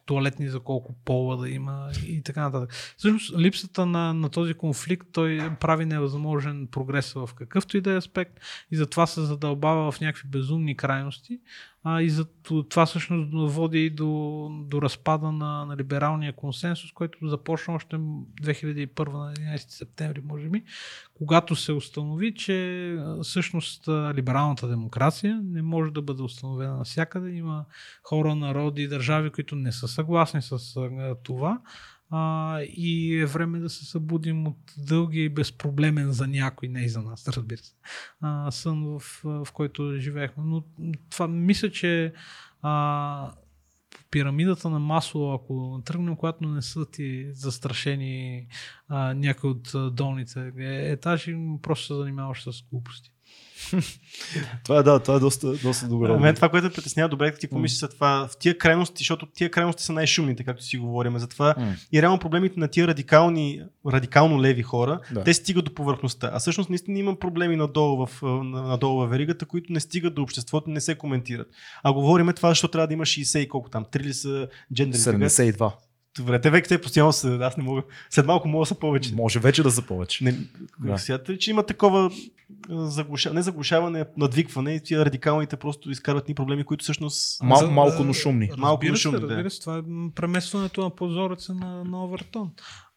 туалетни за колко пола да има и така нататък. Всъщност липсата на, на този конфликт той прави невъзможен прогрес в какъвто и да е аспект и затова се задълбава в някакви безумни крайности а, и за това всъщност води и до, до разпада на, на либералния консенсус, който започна още 2001 на 11 септември, може би, когато се установи, че всъщност либералната демокрация не може да бъде установена навсякъде. Има хора, народи и държави, които не са съгласни с това. А, и е време да се събудим от дългия и безпроблемен за някой, не и за нас, разбира се, а, сън, в, в който живеехме. Но това мисля, че а, пирамидата на масло, ако тръгнем, когато не са ти застрашени а, някои от долните е- етажи, просто се занимаваш с глупости. Това е, да, това е доста, доста добре. А мен това, което притеснява, добре, ти какво М. мислиш за това, в тия крайности, защото тия крайности са най-шумните, както си говорим. Затова и реално проблемите на тия радикални, радикално леви хора, Да. те стигат до повърхността. А всъщност наистина има проблеми надолу в, на- надолу във веригата, които не стигат до обществото, не се коментират. А говориме това, защото трябва да има 60 и колко там, 3 ли са джендери. сега? 72. Добре, те вече те постоянно са, аз не мога. След малко мога да са повече. Може вече да са повече. Не, Да. Смятате ли, че има такова заглуша... не заглушаване, надвикване и тия радикалните просто изкарват ни проблеми, които всъщност... Мал, За- малко, но шумни. Малко разбира се, шумни, да. разбира се, това е преместването на позореца на, на Овертон.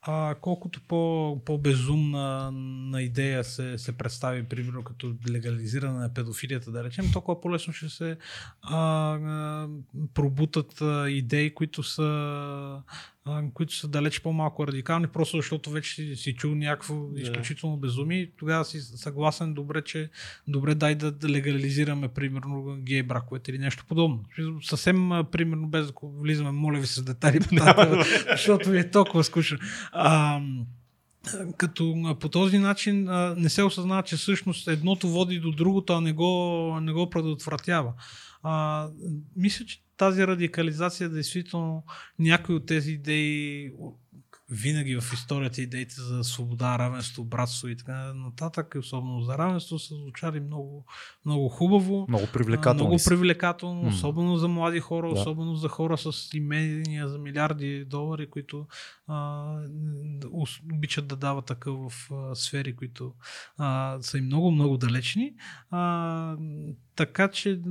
А, колкото по, по-безумна на идея се, се представи, примерно като легализиране на педофилията, да речем, толкова по-лесно ще се а, а, пробутат а, идеи, които са, които са далеч по-малко радикални, просто защото вече си, си чул някакво Да. изключително безумие тогава си съгласен добре, че добре дай да да легализираме примерно гей браковете или нещо подобно. Съвсем примерно без да влизаме, моля ви с <laughs> тази, защото ви е толкова скучно. А, като по този начин не се осъзнава, че всъщност едното води до другото, а не го, не го предотвратява. А, мисля, че тази радикализация действително някои от тези идеи винаги в историята идеите за свобода, равенство, братство и така нататък, особено за равенство, са звучали много, много хубаво. Много А, привлекателни. Много привлекателно, М. особено за млади хора, Да. особено за хора с имения за милиарди долари, които а, обичат да дават такъв в а, сфери, които а, са и много, много далечни. А, така че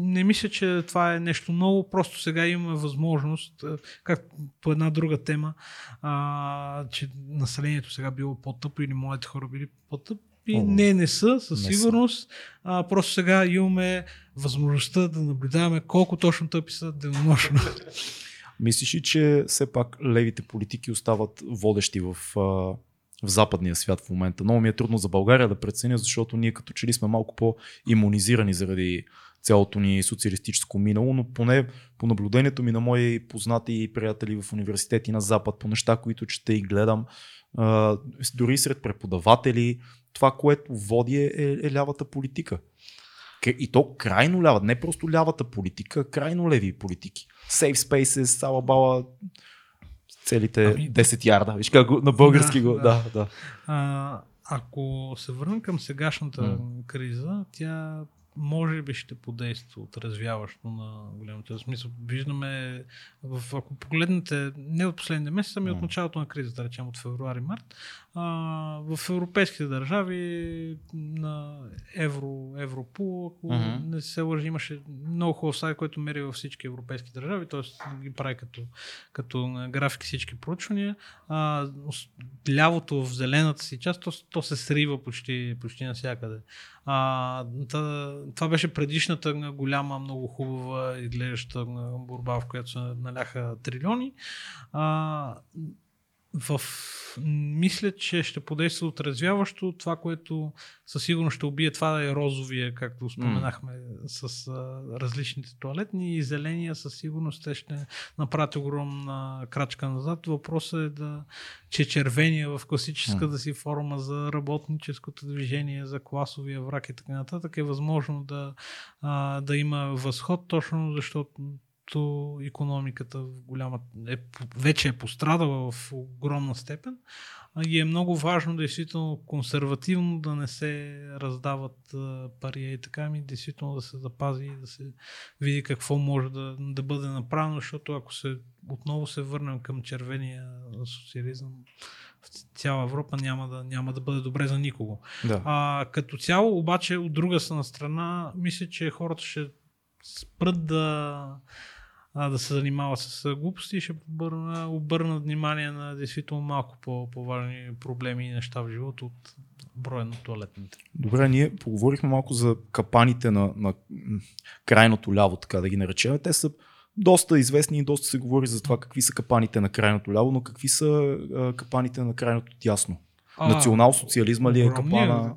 не мисля, че това е нещо ново, просто сега имаме възможност, а, как по една друга тема, а, че населението сега било по-тъпо или младите хора били по-тъпи. О, не, не са, със не са. сигурност. А, просто сега имаме възможността да наблюдаваме колко точно тъпи са денонощно. <laughs> Мислиш ли, че все пак левите политики остават водещи в, в западния свят в момента? Много ми е трудно за България да преценя, защото ние като че ли сме малко по-имунизирани заради цялото ни социалистическо минало, но поне по наблюдението ми на мои познати и приятели в университети на Запад, по неща, които чета и гледам, дори сред преподаватели, това, което води е, е, е лявата политика. И то крайно лява, не просто лявата политика, а крайно леви политики. Safe Spaces, Салабала, целите ами, 10 ярда. Виж как на български да, го. Да, да. да. А, ако се върнем към сегашната mm. криза, тя може би ще подейства отразвяващо на голямата смисъл. Виждаме, в, ако погледнете не от последните месеци, ами от началото на кризата, речем от февруари-март, в европейските държави на Евро, Европол, ако uh-huh. не се лъжи, имаше много хубав сайт, който мери във всички европейски държави, т.е. ги прави като, като графики всички проучвания. А, лявото в зелената си част, то, то се срива почти, почти навсякъде. А, това беше предишната голяма, много хубава изглеждаща борба, в която се наляха трилиони. А, в... Мисля, че ще подейства отразвяващо това, което със сигурност ще убие това е розовия, както споменахме, mm. с а, различните туалетни и зеления със сигурност те ще направят огромна крачка назад. Въпросът е да, че червения в класическата mm. си форма за работническото движение, за класовия враг и така нататък е възможно да, а, да има възход, точно защото защото економиката в голяма, е, вече е пострадала в огромна степен и е много важно действително консервативно да не се раздават пари и така, ми действително да се запази и да се види какво може да, да бъде направено, защото ако се отново се върнем към червения социализъм, в цяла Европа няма да, няма да бъде добре за никого. Да. А, като цяло, обаче, от друга страна, мисля, че хората ще спрат да, а, да се занимава с глупости ще обърна, обърна внимание на действително малко по, по-важни проблеми и неща в живота от броя на туалетните. Добре, ние поговорихме малко за капаните на, на крайното ляво, така да ги наречем. Те са доста известни и доста се говори за това какви са капаните на крайното ляво, но какви са а, капаните на крайното дясно. Национал-социализма ли е капана?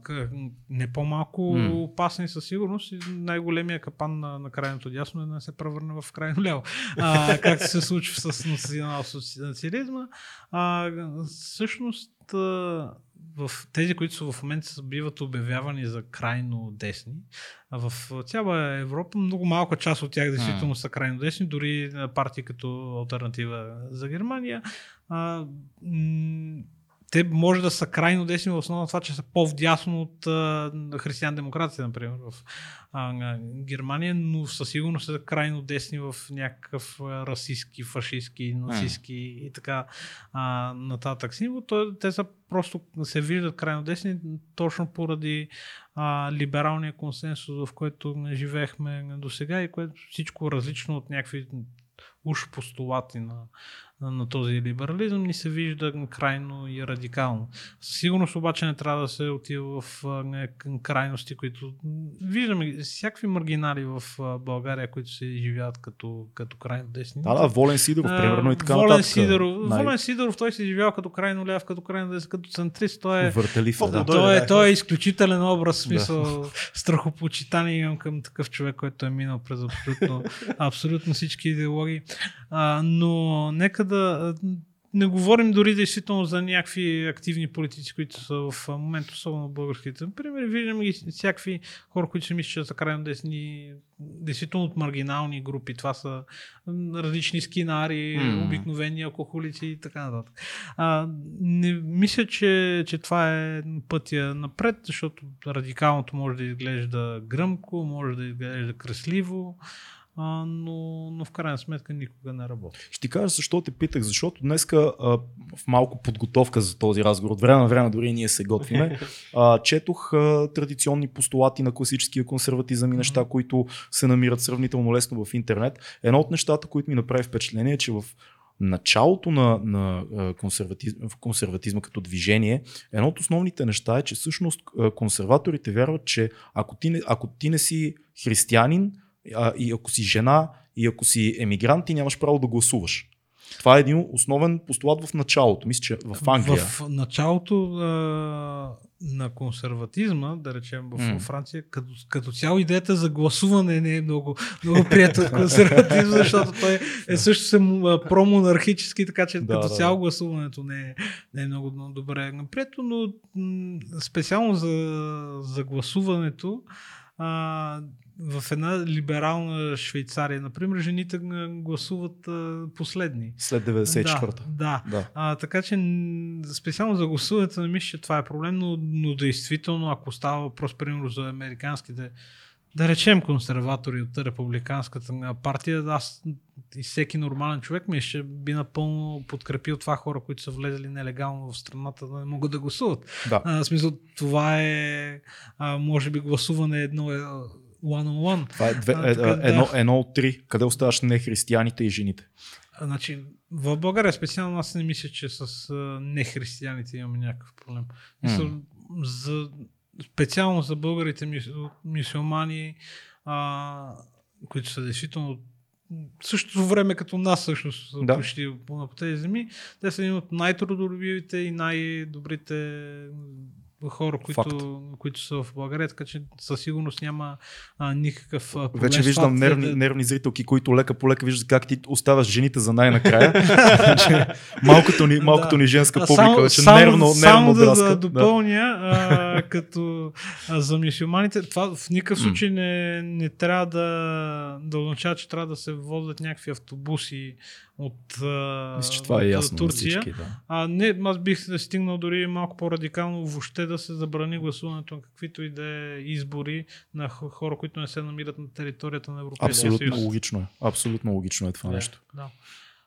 Не по-малко mm. опасни със сигурност и най-големия капан на, на крайното дясно е да не се превърне в крайно ляво. А, както се случва с национал-социализма. А, всъщност в тези, които в момента биват обявявани за крайно десни, а в цяла Европа много малка част от тях действително са крайно десни, дори партии като альтернатива за Германия. А, те може да са крайно десни в основа на това, че са по-вдясно от християн-демокрация, например, в а, Германия, но със сигурност са крайно десни в някакъв расистски, фашистски, нацистски и така а, нататък символ. Те са просто се виждат крайно десни точно поради а, либералния консенсус, в който живеехме до сега и което всичко различно от някакви уж постулати на, на този либерализъм ни се вижда крайно и радикално. Сигурност обаче не трябва да се отива в крайности, които виждаме всякакви маргинали в България, които се изживяват като, като крайно десни. Да, да, Волен Сидоров, примерно и така Волен нататък. Сидоров, Най... Волен Сидоров, той се изживява като крайно ляв, като крайно десен, като центрист. Той е, Въртелив, е, да. той, е, той е изключителен образ, смисъл да. страхопочитание имам към такъв човек, който е минал през абсолютно, <laughs> абсолютно всички идеологии. А, но нека да не говорим дори действително за някакви активни политици, които са в момента, особено българските. Например, виждаме ги всякакви хора, които се мислят, че са крайно десни, действително от маргинални групи. Това са различни скинари, mm. обикновени алкохолици и така нататък. А, не мисля, че, че това е пътя напред, защото радикалното може да изглежда гръмко, може да изглежда красливо а, но, но в крайна сметка никога не работи. Ще ти кажа защо те питах, защото днеска а, в малко подготовка за този разговор, от време на време дори ние се готвиме, <laughs> а, четох а, традиционни постулати на класическия консерватизъм и неща, които се намират сравнително лесно в интернет. Едно от нещата, които ми направи впечатление е, че в началото на, на консерватизма, консерватизма като движение, едно от основните неща е, че всъщност консерваторите вярват, че ако ти не, ако ти не си християнин, а, и ако си жена, и ако си емигрант, ти нямаш право да гласуваш. Това е един основен постулат в началото. Мисля, че в Англия. В началото а, на консерватизма, да речем в mm. Франция, като, като цяло идеята за гласуване не е много, много приятел от консерватизма, защото той е също се промонархически, така че да, като да, цяло гласуването не е, не е много добре напред, но специално за, за гласуването а, в една либерална Швейцария, например, жените гласуват а, последни. След 94-та. Да. да. А, така че специално за гласуването не мисля, че това е проблем, но, но действително, ако става въпрос, примерно, за американските да речем консерватори от републиканската партия, аз и всеки нормален човек ми ще би напълно подкрепил това хора, които са влезли нелегално в страната, да не могат да гласуват. Да. А, в смисъл, това е, а, може би, гласуване едно е one on one. Това е две, а, така, едно, да. едно от три. Къде оставаш не християните и жените? А, значи, в България специално аз не мисля, че с а, нехристияните имаме някакъв проблем. Mm. За специално за българите мюсюлмани, а, които са действително същото време като нас всъщност да. почти по тези земи, те са един от най-трудолюбивите и най-добрите хора, които, които са в България, така че със сигурност няма а, никакъв проблем. Вече виждам нервни, да... нервни зрителки, които лека по лека виждат как ти оставаш жените за най-накрая. <laughs> малкото ни, малкото ни женска публика, че само, нервно, нервно само да, да допълня, а, <laughs> като а, за мисиоманите, това в никакъв случай не, не трябва да, да означава, че трябва да се водят някакви автобуси от, Мисля, че това е ясно Турция. Всички, да. А не, аз бих стигнал дори малко по-радикално въобще да се забрани гласуването на каквито и да е избори на хора, които не се намират на територията на Европейския съюз. Абсолютно логично е. Абсолютно логично е това да, нещо. Да.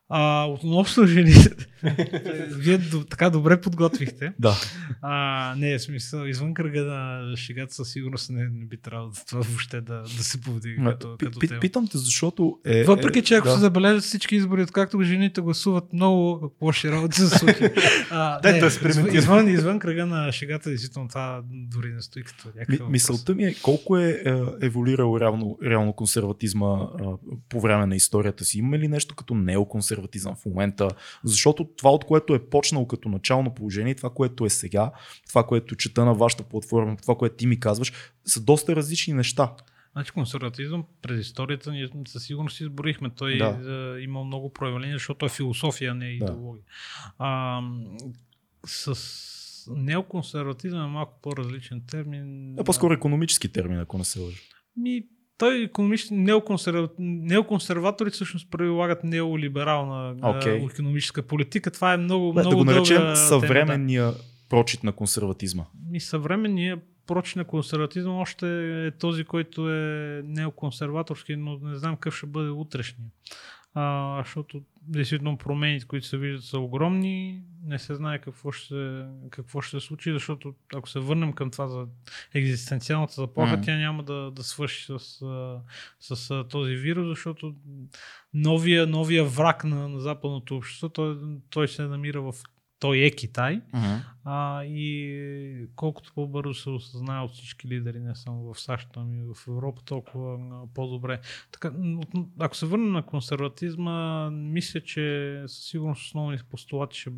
А, относно жените, <laughs> вие така добре подготвихте. Да. А, не, е смисъл, извън кръга на шегата със сигурност не, не би трябвало да това въобще да, да се повдига като, като тема. Питам те, защото е... Въпреки, че ако да. се забележат всички избори, откакто жените гласуват много лоши работи за случи. <laughs> Дай да извън, извън кръга на шегата, действително това дори не стои като някакъв Мисълта ми е колко е, е еволюирал реално, реално консерватизма а, по време на историята си. Има ли нещо като неоконсерватизъм? Консерватизъм в момента, защото това, от което е почнал като начално положение, това, което е сега, това, което чета на вашата платформа, това, което ти ми казваш, са доста различни неща. Значи консерватизъм през историята ние със сигурност изборихме. Той да. е, има много проявления, защото е философия, не е идеология. Да. А, с неоконсерватизъм е малко по-различен термин. Е по-скоро економически термин, ако не се лъжа. Ми, той економически, неоконсерва... неоконсерватори всъщност прилагат неолиберална okay. економическа политика. Това е много, Бе, много Да го наречем дълга съвременния тема, да. прочит на консерватизма. И съвременния прочит на консерватизма още е този, който е неоконсерваторски, но не знам какъв ще бъде утрешния а, защото действително промените, които се виждат са огромни, не се знае какво ще, какво ще се случи, защото ако се върнем към това за екзистенциалната заплаха, mm. тя няма да, да свърши с, с, с този вирус, защото новия, новия враг на, на западното общество, той, той се намира в той е Китай. Uh-huh. А, и колкото по-бързо се осъзнае от всички лидери, не само в САЩ, ами и в Европа, толкова по-добре. Така, ако се върнем на консерватизма, мисля, че със сигурност основни постулати ще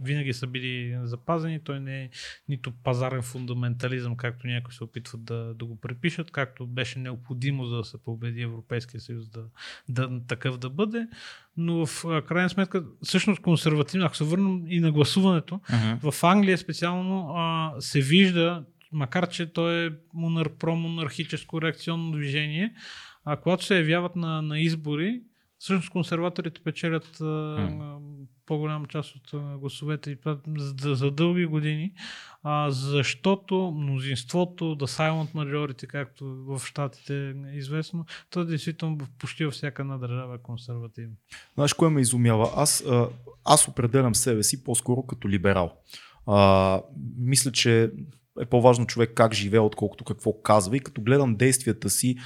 винаги са били запазени. Той не е нито пазарен фундаментализъм, както някои се опитват да, да го препишат, както беше необходимо за да се победи Европейския съюз да, да такъв да бъде но в крайна сметка, всъщност консервативно, ако се върнем и на гласуването, uh-huh. в Англия специално а, се вижда, макар че то е монар, промонархическо реакционно движение, а когато се явяват на, на избори, всъщност консерваторите печелят uh-huh. По-голяма част от гласовете и за, за дълги години, а, защото мнозинството, the silent majority, както в Штатите е известно, то действително почти във всяка една държава е консервативно. Знаеш, кое ме изумява? Аз, аз определям себе си по-скоро като либерал. А, мисля, че е по-важно човек как живее, отколкото какво казва. И като гледам действията си,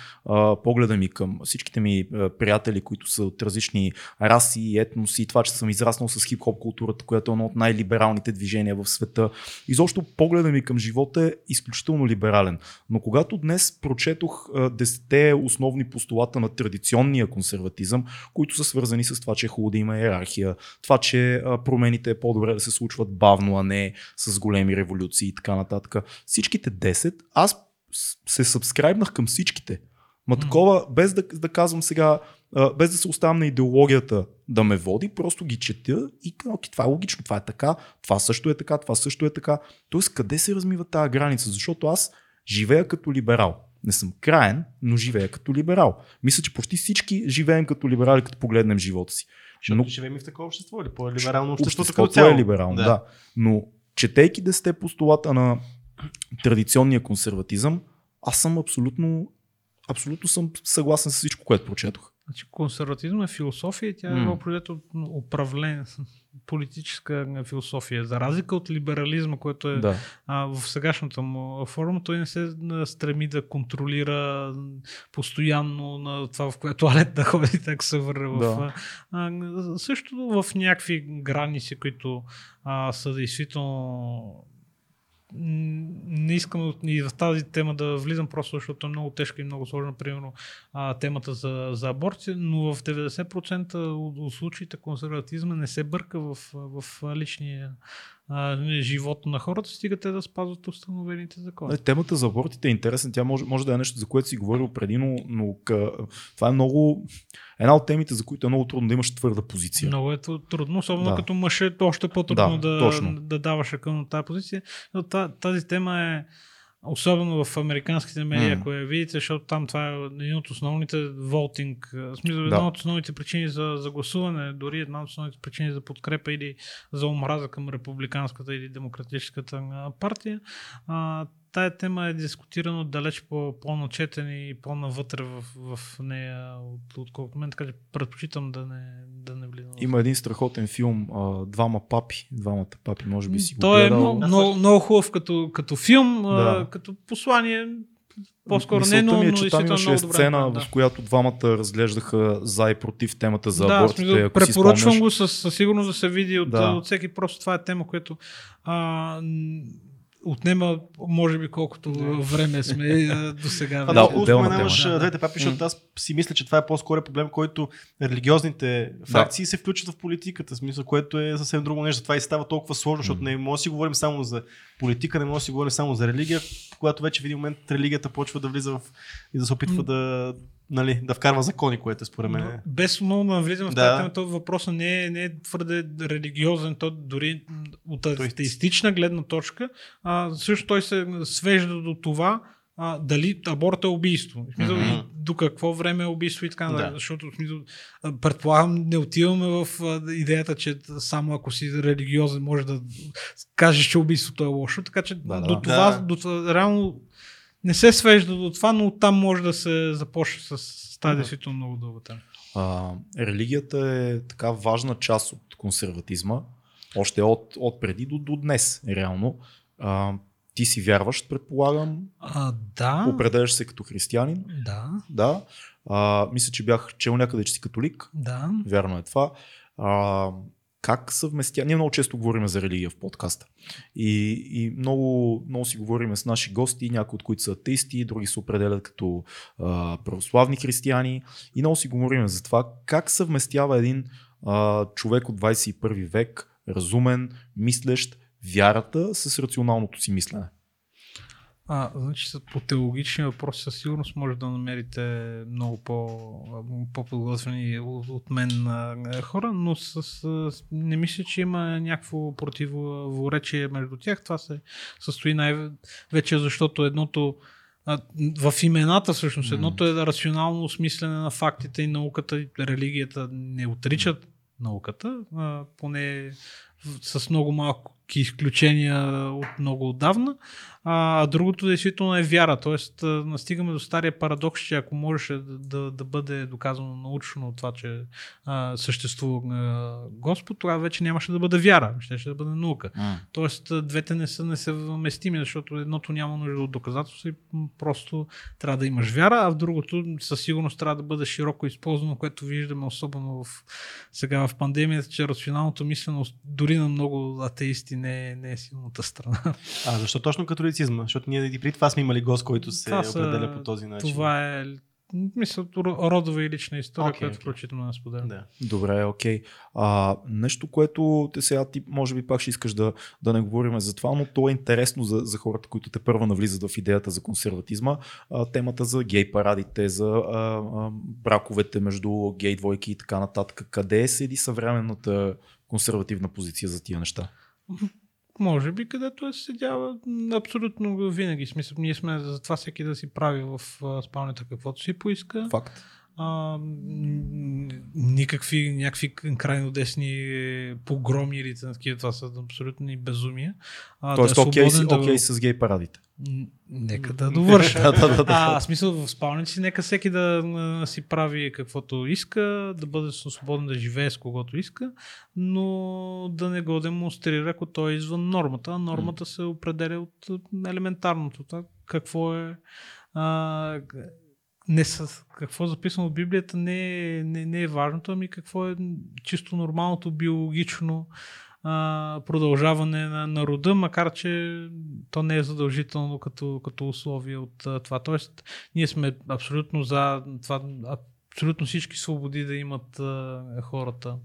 погледа ми към всичките ми приятели, които са от различни раси, етноси, това, че съм израснал с хип-хоп културата, която е едно от най-либералните движения в света. Изобщо погледа ми към живота е изключително либерален. Но когато днес прочетох десете основни постулата на традиционния консерватизъм, които са свързани с това, че е хубаво да има иерархия, това, че промените е по-добре да се случват бавно, а не с големи революции и така нататък всичките 10, аз се сабскрайбнах към всичките. Ма такова, без да, да казвам сега, без да се оставам на идеологията да ме води, просто ги чета и окей, това е логично, това е така, това също е така, това също е така. Тоест, къде се размива тази граница? Защото аз живея като либерал. не съм краен, но живея като либерал. Мисля, че почти всички живеем като либерали, като погледнем живота си. Защото но... живеем и в такова общество или по-либерално общество. Обществото е либерално, да. да. Но четейки десете постулата на традиционния консерватизъм, аз съм абсолютно, абсолютно съм съгласен с всичко, което прочетох. Значи, консерватизм е философия и тя mm. е управление, <laughs> политическа философия. За разлика от либерализма, който е да. а, в сегашната му форма, той не се стреми да контролира постоянно на това, в което <laughs> туалет да ходи, така се върне да. А, също в някакви граници, които а, са действително не искам и в тази тема да влизам просто, защото е много тежка и много сложна, примерно а, темата за, за аборти, но в 90% от, от случаите консерватизма не се бърка в, в личния а, живот на хората, стига те да спазват установените закони. Не, темата за абортите е интересна. Тя може, може да е нещо, за което си говорил преди, но, но къ... това е много. Една от темите, за които е много трудно да имаш твърда позиция. Много е трудно, особено да. като мъж е още по-трудно да, да, да даваш към тази позиция. Но тази тема е Особено в американските медии, mm. ако я видите, защото там това е един от основните волтинг, в смисъл да. една от основните причини за, за гласуване, дори една от основните причини за подкрепа или за омраза към републиканската или демократическата партия. А, тая тема е дискутирана далеч по, по-начетен и по-навътре в, в нея, отколкото мен, така че предпочитам да не, да не влизам. Има един страхотен филм, а, Двама папи, двамата папи, може би си го Той е много, много, много хубав като, като филм, да. а, като послание, по-скоро не, но, ми е, че там имаше сцена, да. в която двамата разглеждаха за и против темата за да, абортите. Ако препоръчвам го със, със сигурност да се види от, да. от всеки. Просто това е тема, която а, отнема, може би, колкото време сме до сега. Да, отделно нямаш двете папи, защото аз си мисля, че това е по-скоро проблем, който религиозните фракции да. се включат в политиката, смисъл, което е съвсем друго нещо. Това и става толкова сложно, защото не може да си говорим само за политика, не може да си говорим само за религия, когато вече в един момент религията почва да влиза в и да се опитва да нали, да вкарва закони, което е според мен. Без много да влизам в да. тази тема, този въпрос не е, не е твърде религиозен, то дори от атеистична гледна точка, а, също той се свежда до това, а, дали аборт е убийство. Смисъл, mm-hmm. до какво време е убийство и така да. Защото, смисъл, предполагам, не отиваме в идеята, че само ако си религиозен, може да кажеш, че убийството е лошо. Така че да, до, да. Това, да. до това, реално не се свежда до това, но там може да се започне с, с тази действително много дълга тема. религията е така важна част от консерватизма, още от, от преди до, до днес, реално. А, ти си вярващ, предполагам. А, да. Определяш се като християнин. Да. Да. А, мисля, че бях чел някъде, че си католик. Да. Вярно е това. А, как съвместя... Ние много често говорим за религия в подкаста. И, и много, много си говорим с наши гости, някои от които са атеисти, други се определят като а, православни християни. И много си говорим за това как съвместява един а, човек от 21 век, разумен, мислещ, вярата с рационалното си мислене. А, значи по теологични въпроси със сигурност може да намерите много по, по-подготвени от мен хора, но с, с, не мисля, че има някакво противоречие между тях. Това се състои най-вече защото едното в имената всъщност. Едното е рационално осмислене на фактите и науката и религията не отричат науката, поне с много малко изключения от много отдавна. А другото действително е вяра. Тоест, настигаме до стария парадокс, че ако можеше да, да, да бъде доказано научно това, че а, съществува а, Господ, тогава вече нямаше да бъде вяра, ще, да бъде наука. А. Тоест, двете не са несъвместими, защото едното няма нужда от доказателство и просто трябва да имаш вяра, а в другото със сигурност трябва да бъде широко използвано, което виждаме особено в, сега в пандемията, че рационалното мисленост дори на много атеисти не, е, не е силната страна. А защо точно като католицизма, защото ние и преди това сме имали гост, който се това определя по този начин. Това е мисля, родова и лична история, okay, която okay. включително не споделям. Да. Добре, окей. Okay. нещо, което те сега ти може би пак ще искаш да, да не говорим за това, но то е интересно за, за хората, които те първа навлизат в идеята за консерватизма. А, темата за гей парадите, за а, а, браковете между гей двойки и така нататък. Къде седи съвременната консервативна позиция за тия неща? <laughs> може би, където е седяла абсолютно винаги. Смисъл, ние сме за това всеки да си прави в спалнята каквото си поиска. Факт. А, никакви, някакви крайно десни погроми или такива, това са абсолютни безумия. А, Тоест, да е окей, okay, да... okay с гей парадите. Нека да довърша. <laughs> да, да, да, а, смисъл в спалници, нека всеки да а, си прави каквото иска, да бъде свободен да живее с когото иска, но да не го демонстрира, ако той е извън нормата. Нормата mm. се определя от елементарното. Так, какво е а, не с, какво е записано в Библията не е, не, не е важното, ами какво е чисто нормалното биологично продължаване на, на рода, макар че то не е задължително като, като условие от а, това. Тоест, ние сме абсолютно за това, абсолютно всички свободи да имат а, хората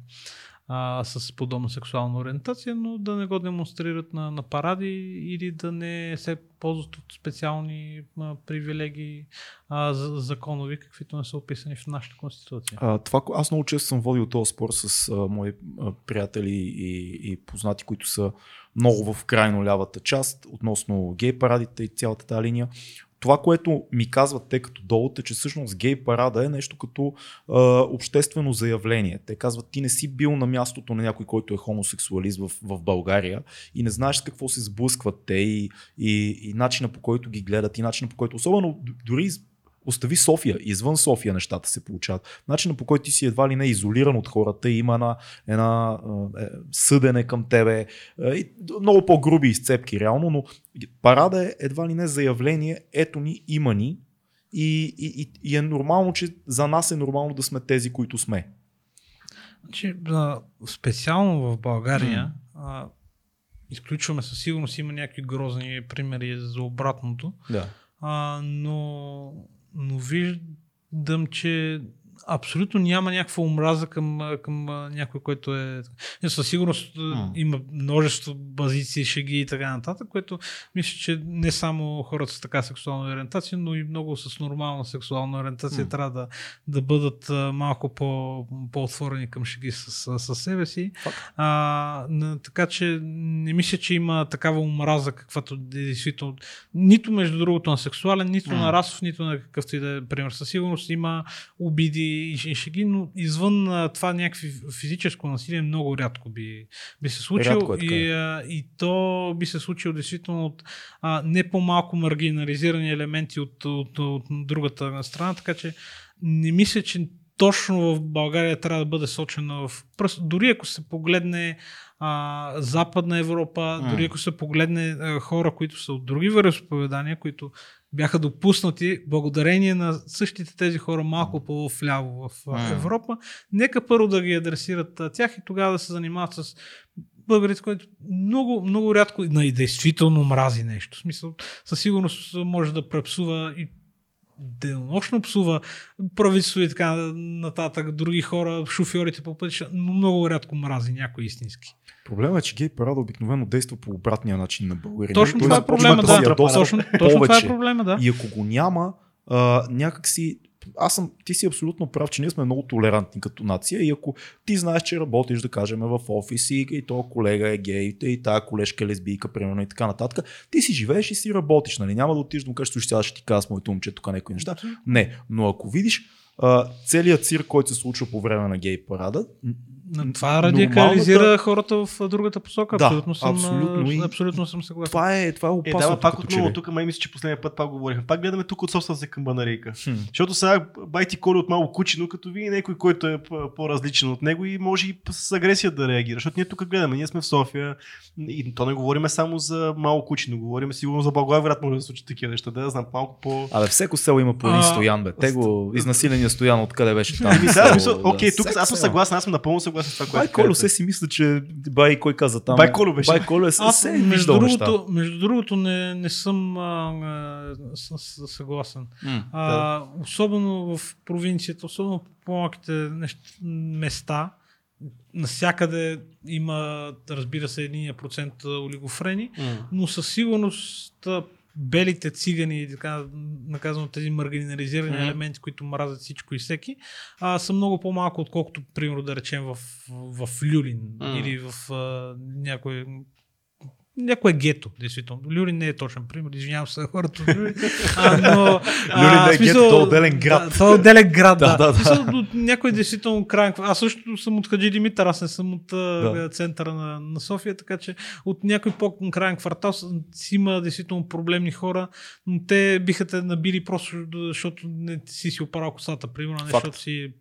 а, с подобна сексуална ориентация, но да не го демонстрират на, на паради или да не се ползват от специални а, привилегии а, за, законови, каквито не са описани в нашата конституция. А, това, аз много често съм водил този спор с а, мои а, приятели и, и познати, които са много в крайно лявата част относно гей парадите и цялата тази линия това, което ми казват те като довод е, че всъщност гей парада е нещо като а, обществено заявление. Те казват, ти не си бил на мястото на някой, който е хомосексуалист в, в България и не знаеш с какво се сблъскват те и, и, и начина по който ги гледат и начина по който, особено дори Остави София, извън София нещата се получават. Начинът по който ти си едва ли не изолиран от хората, има една, една е, съдене към тебе, е, много по-груби изцепки реално, но парада е едва ли не заявление, ето ни, има ни и, и, и, и е нормално, че за нас е нормално да сме тези, които сме. Значи, специално в България, mm. изключваме със сигурност има някакви грозни примери за обратното. Да. А, но но виждам, че абсолютно няма някаква омраза към, към някой, който е... Със сигурност mm. има множество базици, шеги и така нататък, което мисля, че не само хората с така сексуална ориентация, но и много с нормална сексуална ориентация mm. трябва да, да бъдат малко по, по-отворени към шеги с, с, с себе си. А, така че не мисля, че има такава омраза, каквато е действително нито между другото на сексуален, нито mm. на расов, нито на какъвто и да е пример. Със сигурност има обиди и шеги, но извън а, това някакви физическо насилие много рядко би, би се случило. Е и, а, и то би се случило действително от а, не по-малко маргинализирани елементи от, от, от, от другата страна, така че не мисля, че точно в България трябва да бъде сочена в пръст. Дори ако се погледне а, Западна Европа, mm. дори ако се погледне а, хора, които са от други вероисповедания, които бяха допуснати благодарение на същите тези хора малко по-вляво в mm. Европа, нека първо да ги адресират тях и тогава да се занимават с българите, които много, много рядко и действително мрази нещо. В смисъл, със сигурност може да препсува и денонощно псува правителство и така нататък, други хора, шофьорите по пътища, но много рядко мрази някой истински. Проблема е, че гей парада обикновено действа по обратния начин на българите. Точно това е проблема, да. Точно, точно това е проблема, да. И ако го няма, а, някакси аз съм, ти си абсолютно прав, че ние сме много толерантни като нация и ако ти знаеш, че работиш, да кажем, в офис и, и то колега е гей, и тая колежка е лесбийка, примерно и така нататък, ти си живееш и си работиш, нали? Няма да отидеш да му кажеш, че ще ти казвам моето момче тук някои неща. Не, но ако видиш целият цирк, който се случва по време на гей парада, това радикализира нормалната... хората в другата посока. Да, абсолютно, съм, абсолютно, абсолютно съм съгласен. Това е, това е опасно. Е, да, пак отново, тук май мисля, че последния път пак говорихме. Пак гледаме тук от собствената камбанарейка. Хм. Защото сега байти коли от малко кучино, като види някой, който е по-различен от него и може и с агресия да реагира. Защото ние тук гледаме, ние сме в София и то не говориме само за малко кучино, говориме сигурно за Благоевград може да се случи такива неща. Да, знам малко по. Абе, всеко село има по един стоян, бе. Те го изнасиления стоян, откъде беше там. да, окей, тук аз съм съгласен, аз съм напълно съгласен с това, което се си мисля, че бай кой каза там. Бай беше. Бай е Аз, се между, другото, между другото не, не съм а, а, с, съгласен. Mm, а, да. Особено в провинцията, особено по по-малките места, насякъде има, разбира се, един процент олигофрени, mm. но със сигурност белите цигани така наказано тези маргинализирани mm-hmm. елементи, които мразят всичко и всеки, а, са много по-малко, отколкото, примерно, да речем в, в Люлин mm-hmm. или в а, някой някое гето, действително. Люлин не е точен пример, извинявам се хората от Люлин. <laughs> А, но, Люлин не е гето, то е отделен град. Да, то е отделен град, <laughs> да. Да, да, да. Смисъл, някой действително крайен. Аз също съм от Хаджи Димитър, аз не съм от Да. центъра на, на София, така че от някой по-крайен квартал си има действително проблемни хора, но те биха те набили просто защото не си си оправил косата, примерно, не защото си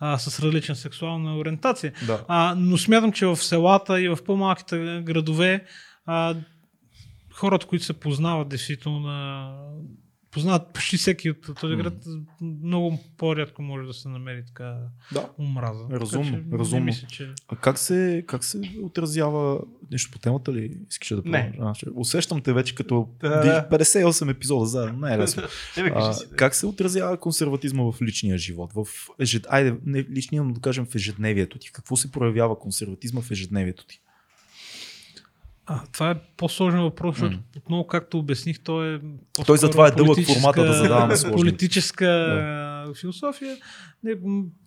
а, с различна сексуална ориентация. Да. А, но смятам, че в селата и в по-малките градове а, хората, които се познават действително на познават почти всеки от този град, много по-рядко може да се намери така да. омраза. Разумно, така, че, разумно. Мисля, че... А как се, как се отразява нещо по темата ли? Искаш да Не. А, ще- Усещам те вече като Да. 58 епизода заедно. Не е лесно. <laughs> Е, А, как се отразява консерватизма в личния живот? В ежед... Айде, не личния, но да кажем в ежедневието ти. Какво се проявява консерватизма в ежедневието ти? А, това е по-сложен въпрос, защото отново, както обясних, той е Той затова е дълъг формата да задаваме сложни. Политическа <laughs> а, философия. Не,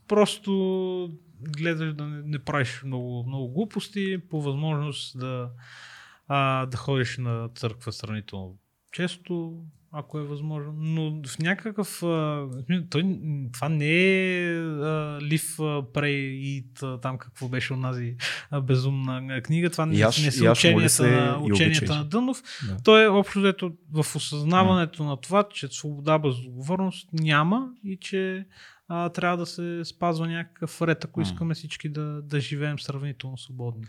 просто гледаш да не, не правиш много, много глупости, по възможност да, а, да ходиш на църква сравнително често, ако е възможно. Но в някакъв... А, той, това не е а, Pray, Eat, а, там какво беше онази а, безумна книга. Това не, Яш- не са яш, ученията, се на, и ученията на Дънов. Да. То е общо взето в осъзнаването на това, че свобода без отговорност няма и че а, трябва да се спазва някакъв ред, ако искаме всички да, да живеем сравнително свободни.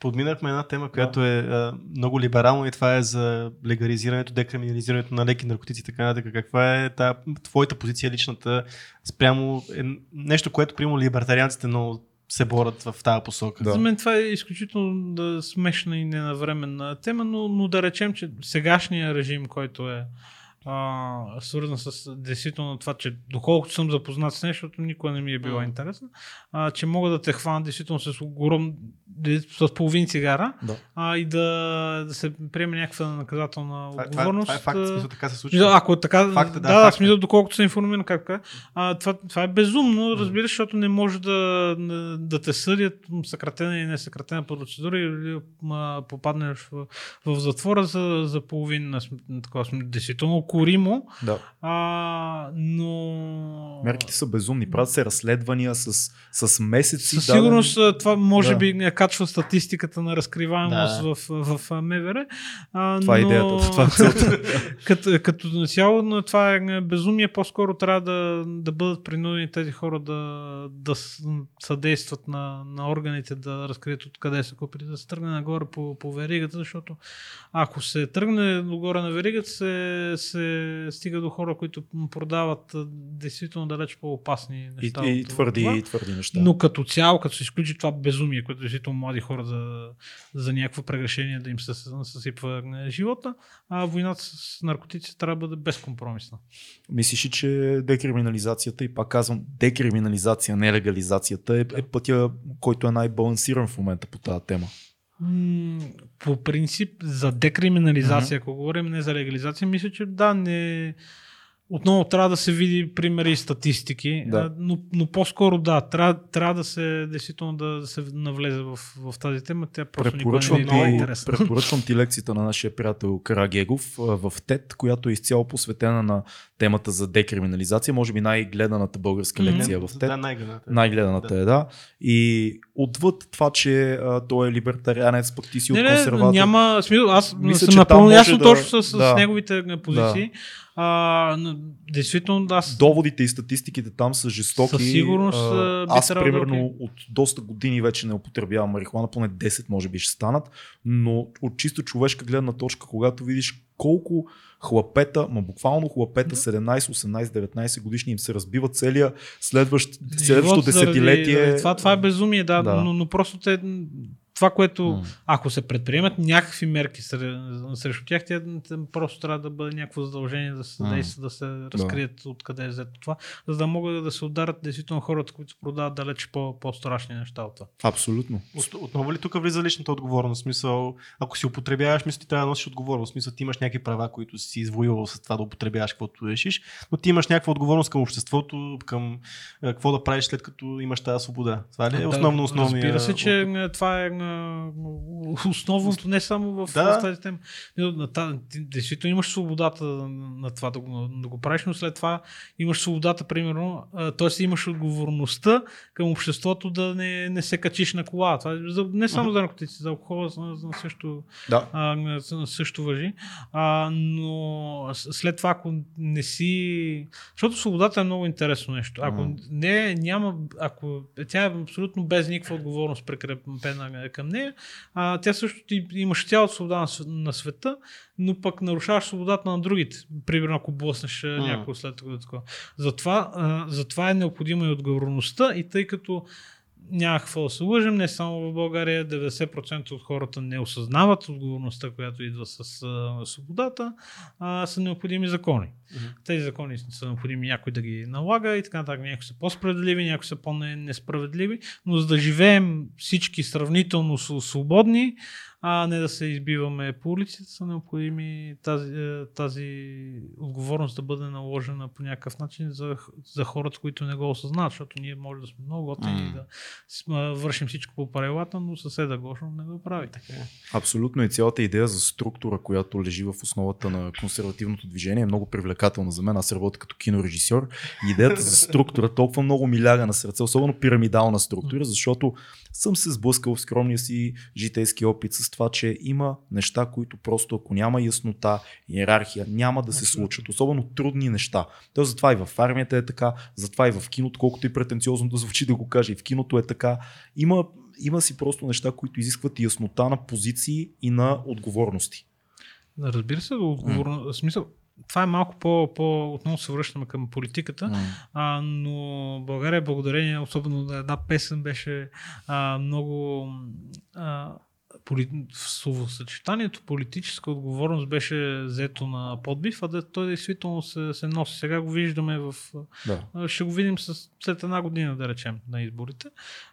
Подминахме една тема, която е а, много либерална и това е за легализирането, декриминализирането на леки наркотици и така нататък. Каква е та, твоята позиция личната спрямо е, нещо, което прямо либертарианците много се борят в тази посока. Да. За мен това е изключително да, смешна и ненавременна тема, но, но да речем, че сегашния режим, който е а, свързан с действително това, че доколкото съм запознат с нещо, никога не ми е било М. интересно, а, че мога да те хвана действително с огром, с половин цигара Да. а, и да, да се приеме някаква наказателна Това, това, отговорност. това е факт, смисъл така се случва. Ако е така, Факт е, да, да, факт е. смисъл, доколкото съм информиран как а, това, това е безумно, разбира, се, защото не може да, да те съдят съкратена и несъкратена процедура или попаднеш в, в затвора за, за половин такова действително коримо, да. а, но... Мерките са безумни. Правят се разследвания с, с месеци. Със сигурност а, това може Да. би не качва статистиката на разкриваемост Да. в, в, МВР. А, Това е но... идеята. <laughs> Това е целта. <laughs> като, като цяло, но това е безумие. По-скоро трябва да, да бъдат принудени тези хора да, да съдействат на, на органите да разкрият откъде са купили, да се тръгне нагоре по, по веригата, защото ако се тръгне догоре на веригата, се, се стига до хора, които продават действително далеч по-опасни И, неща. и, от твърди, това. и твърди неща. Но като цяло, като се изключи това безумие, което действително млади хора за, за някакво прегрешение да им се съсипва живота, а войната с наркотици трябва да бъде безкомпромисна. Мислиш ли, че декриминализацията, и пак казвам, декриминализация, не легализацията, е, е пътя, който е най-балансиран в момента по тази тема? По принцип, за декриминализация, ако говорим, не за легализация, мисля, че да, не. Отново трябва да се види примери и статистики, Да. но, но по-скоро да, трябва, трябва да се действително да, да се навлезе в, в тази тема. Тя просто никога Препоръчвам не е ти, интересна. препоръчвам ти лекцията на нашия приятел Карагегов в ТЕД, която е изцяло посветена на темата за декриминализация. Може би най-гледаната българска лекция в ТЕД. Да, най-гадната. Най-гледаната е, да. И отвъд това, че а, той е либертарианец, пък ти си Не, от не, консерватор. няма смисъл. Аз Мисля, съм напълно ясно да- точно с, с да. неговите а, позиции. А, но, действително, аз Доводите и статистиките там са жестоки. Със сигурност, А, би Аз, да е примерно, окей. от доста години вече не употребявам марихуана, поне 10 може би ще станат, но от чисто човешка гледна точка, когато видиш колко хлапета, ма буквално хлапета, 17, 18, 19 годишни им се разбива целия следващ, заради- десетилетие. заради Това, това е безумие, да, Да. Но, но просто те. Това, което, ако се предприемат някакви мерки сре- срещу тях, тя просто трябва да бъде някакво задължение да се действа, да се разкрият откъде е взето това, за да могат да се ударят действително хората, които продават далеч по- по-страшни неща от това. Абсолютно. От, отново ли тук влиза личната отговорност? Смисъл, ако си употребяваш, мисля, ти трябва да носиш отговорност. В Смисъл, ти имаш някакви права, които си извоювал с това да употребяваш каквото решиш, но ти имаш някаква отговорност към обществото, към е, какво да правиш след като имаш тази свобода. Това ли е Да, основно основния? Разбира се, че е, това е основното не само в, Да. в тази тема. Действително имаш свободата на това да го, да го правиш, но след това имаш свободата, примерно, т.е. имаш отговорността към обществото да не, не се качиш на кола. Това е за, не само за наркотици, за алкохола също Да. а, също въжи. А, но след това, ако не си. Защото свободата е много интересно нещо. Ако не, няма. Ако тя е абсолютно без никаква отговорност прикрепена към нея, а, тя също ти имаш цялата свобода на, св- на света, но пък нарушаваш свободата на другите. Примерно, ако блъснеш mm. някой след това. такова. Затова, а, затова е необходима и отговорността и тъй като няма какво да се лъжим, не само в България, 90% от хората не осъзнават отговорността, която идва с а, свободата, а, са необходими закони. Мгм. Тези закони са необходими някой да ги налага и така нататък. Някои са по-справедливи, някои са по-несправедливи, но за да живеем всички сравнително свободни, а не да се избиваме по улиците, са необходими тази, е, тази отговорност да бъде наложена по някакъв начин за, за хората, които не го осъзнават, защото ние може да сме много готини и да вършим всичко по правилата, но съседа Гошо не го прави. Така е. Абсолютно и цялата идея за структура, която лежи в основата на консервативното движение е много привлекателна за мен. Аз работя като кинорежисьор идеята за структура толкова много ми ляга на сърце, особено пирамидална структура, защото съм се сблъскал в скромния си житейски опит с това, че има неща, които просто ако няма яснота, иерархия, няма да се случат. Особено трудни неща. То затова и в армията е така, затова и в киното, колкото и претенциозно да звучи да го кажа, и в киното е така. Има, има си просто неща, които изискват яснота на позиции и на отговорности. Разбира се, отговорно, в смисъл, това е малко по, по отново се връщаме към политиката, а, но България благодарение, особено на една песен беше а, много а, поли... в словосъчетанието политическа отговорност беше взето на подбив, а да той действително се, се носи. Сега го виждаме в... Да. Ще го видим с, след една година, да речем, на изборите,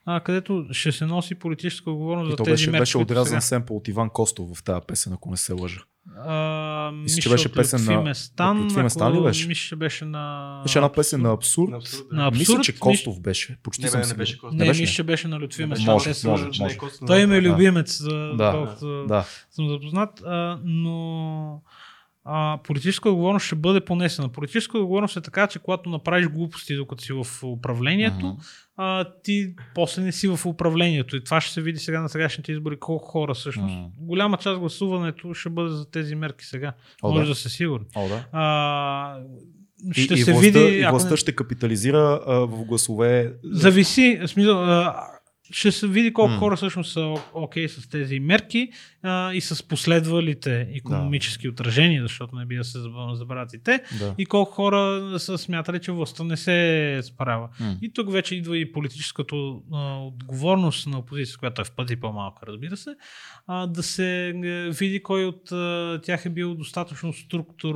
а, където ще се носи политическа отговорност И за тези беше, мерки, беше отрязан сега. семпл от Иван Костов в тази песен, ако не се лъжа. А, Мисля, че беше песен на- Местан, Лютви Местан ли беше? Мисля, че беше на... Беше една песен на абсурд. На абсурд, да. На абсурд. Мисля, че Костов беше. Почти Не, съм бе, не беше Костов. Не, беше ли? мисля, че беше на Лютви Не беше Местан. Може, Те може, не е може. Той им е Да. любимец, да. Да, колкото Да. съм запознат, а, но а, политическа отговорност ще бъде понесена. Политическа отговорност е така, че когато направиш глупости докато си в управлението, Мгм. а, ти после не си в управлението. И това ще се види сега на сегашните избори колко хора всъщност. Мгм. Голяма част гласуването ще бъде за тези мерки сега. О, Може да. да се сигурен. О, да. А, И, ще и се властта, види. и властта не- ще капитализира а, в гласове. Зависи, смисъл, а, ще се види колко М. хора всъщност са окей с тези мерки а, и с последвалите економически отражения, защото не бива да се заб- забравят и те, Да. и колко хора са смятали, че властта не се справя. М. И тук вече идва и политическата а, отговорност на опозицията, която е в пъти по-малка, разбира се, а, да се е, види кой от а, тях е бил достатъчно структур,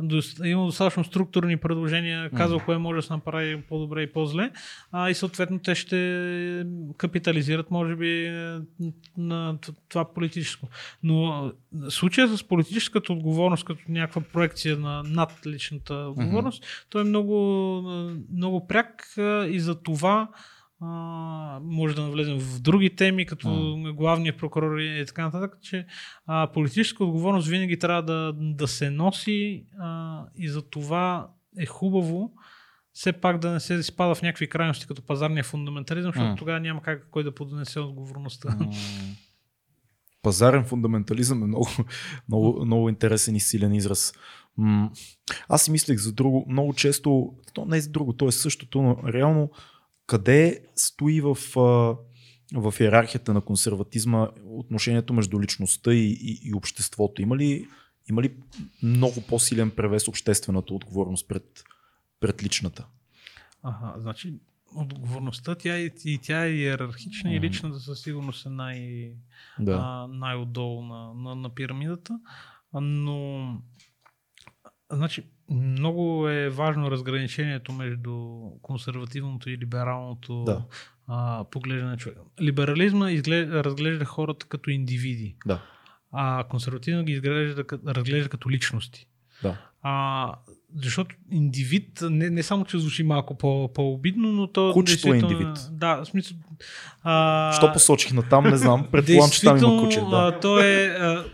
дос- имал достатъчно структурни предложения, казал кое може да се направи по-добре и по-зле, а, и съответно те ще капитализират, може би, на това политическо. Но случая с политическата отговорност, като някаква проекция на над личната отговорност, той е много, много пряк и за това а, може да навлезем в други теми, като главния прокурор и така нататък, че а, политическа отговорност винаги трябва да, да се носи а, и за това е хубаво все пак да не се изпада в някакви крайности като пазарния фундаментализъм, защото М. тогава няма как кой да поднесе отговорността. М. Пазарен фундаментализъм е много, много, много интересен и силен израз. М, Аз си мислех за друго. Много често, то не е за друго, то е същото, но реално къде стои в, в иерархията на консерватизма отношението между личността и, и, и обществото? Има ли, има ли много по-силен превес обществената отговорност пред, пред личната? Ага, значи отговорността тя е, и тя е иерархична и Мгм. личната със сигурност е най, Да. а, най-отдолу на, на, на пирамидата. Но значи, много е важно разграничението между консервативното и либералното Да. а, поглеждане на човека. Либерализма изглежда, разглежда хората като индивиди, Да. а консервативно ги изглежда, разглежда като личности. Да. А, защото индивид, не, не само, че звучи малко по, по-обидно, но то... Кучето е индивид. Да, в смисъл... А, Що посочих на там, не знам. Предполагам, че там има куче. Да. а, то е, а,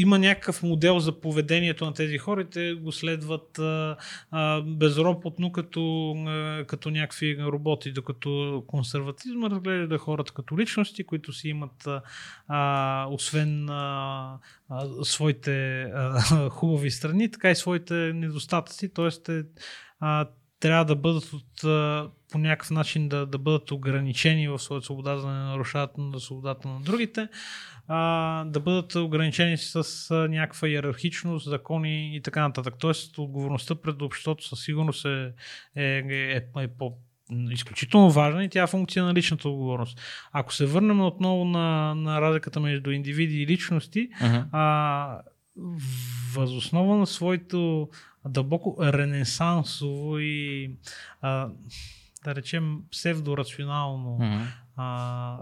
има някакъв модел за поведението на тези хора те го следват а, а, безропотно като, а, като някакви роботи, докато консерватизма разглежда хората като личности, които си имат а, освен а, а, своите а, <laughs> хубави страни, така и своите недостатъци, т.е. трябва да бъдат от, по някакъв начин да, да бъдат ограничени в своята свобода, да не нарушават на свободата на другите, а, да бъдат ограничени с някаква иерархичност, закони и така нататък. Тоест, отговорността пред обществото със сигурност е, е, е, е, е по изключително важна и тя е функция на личната отговорност. Ако се върнем отново на, на разликата между индивиди и личности, Мгм. а, възоснова на своето дълбоко ренесансово и а, да речем псевдорационално Мгм. а,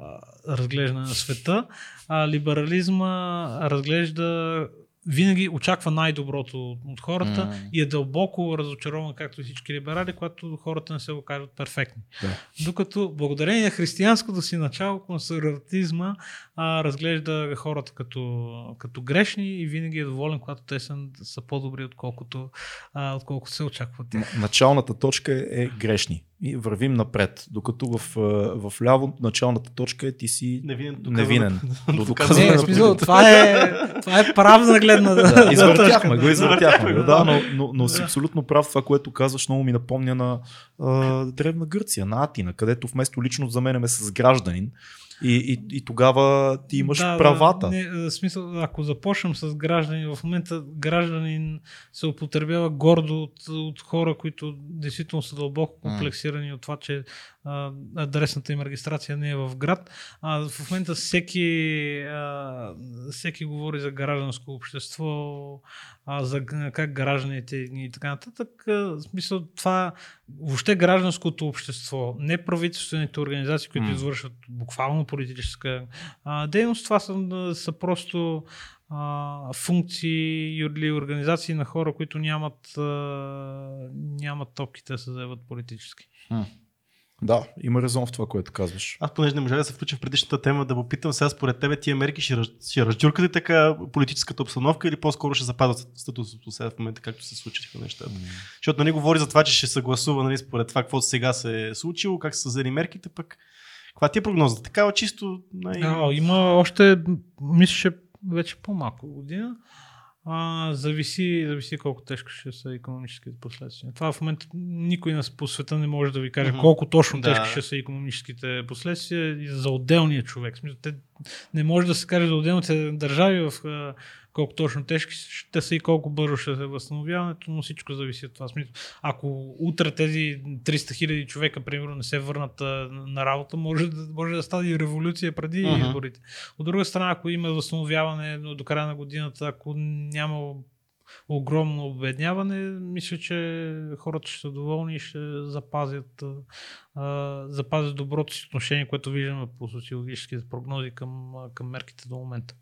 разглеждане на света, а, либерализма разглежда винаги очаква най-доброто от- хората М. и е дълбоко разочарован, както и всички либерали, когато хората не се окажат перфектни. Да. Докато благодарение на християнското си начало, консерватизма а, разглежда хората като, като грешни и винаги е доволен, когато те са, са по-добри, отколкото, а, отколкото се очаква от тях. Н- Началната точка е грешни. И вървим напред. Докато в, в ляво началната точка е ти си Невинен. доказано- невинен. <laughs> До доказано доказване Не, смисъл, това е, <laughs> това е правна гледна Да, извъртяхме го, извъртяхме го, да, но, но, но си абсолютно прав. Това, което казваш, много ми напомня на а, Древна Гърция, на Атина, където вместо личност заменяме с гражданин и, и, и тогава ти имаш Да, правата. Не, в смисъл, ако започнем с граждани, в момента гражданин се употребява гордо от, от хора, които действително са дълбоко комплексирани от това, че а, адресната им регистрация не е в град. А, в момента всеки, а, всеки говори за гражданско общество, а, за как гражданите и така нататък. А, В смисъл, това въобще гражданското общество, неправителствените организации, които извършват буквално политическа а, дейност, това са, са просто а, функции или организации на хора, които нямат, а, нямат топките да се заяват политически. Да, има резон в това, което казваш. Аз понеже не можа да се включа в предишната тема, да попитам сега според тебе тия мерки ще, раз- ще разджуркат ли така политическата обстановка или по-скоро ще запазят статусото сега в момента, както се случиха нещата? Защото нали говори за това, че ще съгласува нали, според това, какво сега се е случило, как са взели мерките, пък каква ти е прогнозата? Такава чисто най... А, има още, мисля, че вече по-малко година. А, зависи, зависи колко тежко ще са економическите последствия. Това в момента никой на по света не може да ви каже Мгм. колко точно Да. тежки ще са економическите последствия за отделния човек. Те, не може да се каже за отделните държави в колко точно тежки ще са и колко бързо ще се възстановяването, но всичко зависи от това. Смисъл, ако утре тези 300 хиляди човека, примерно, не се върнат на работа, може, да- може да стане и революция преди Мгм. изборите. От друга страна, ако има възстановяване до края на годината, ако няма огромно обедняване, мисля, че хората ще са доволни и ще запазят, а, запазят доброто си отношение, което виждаме по социологическите прогнози към, към мерките до момента.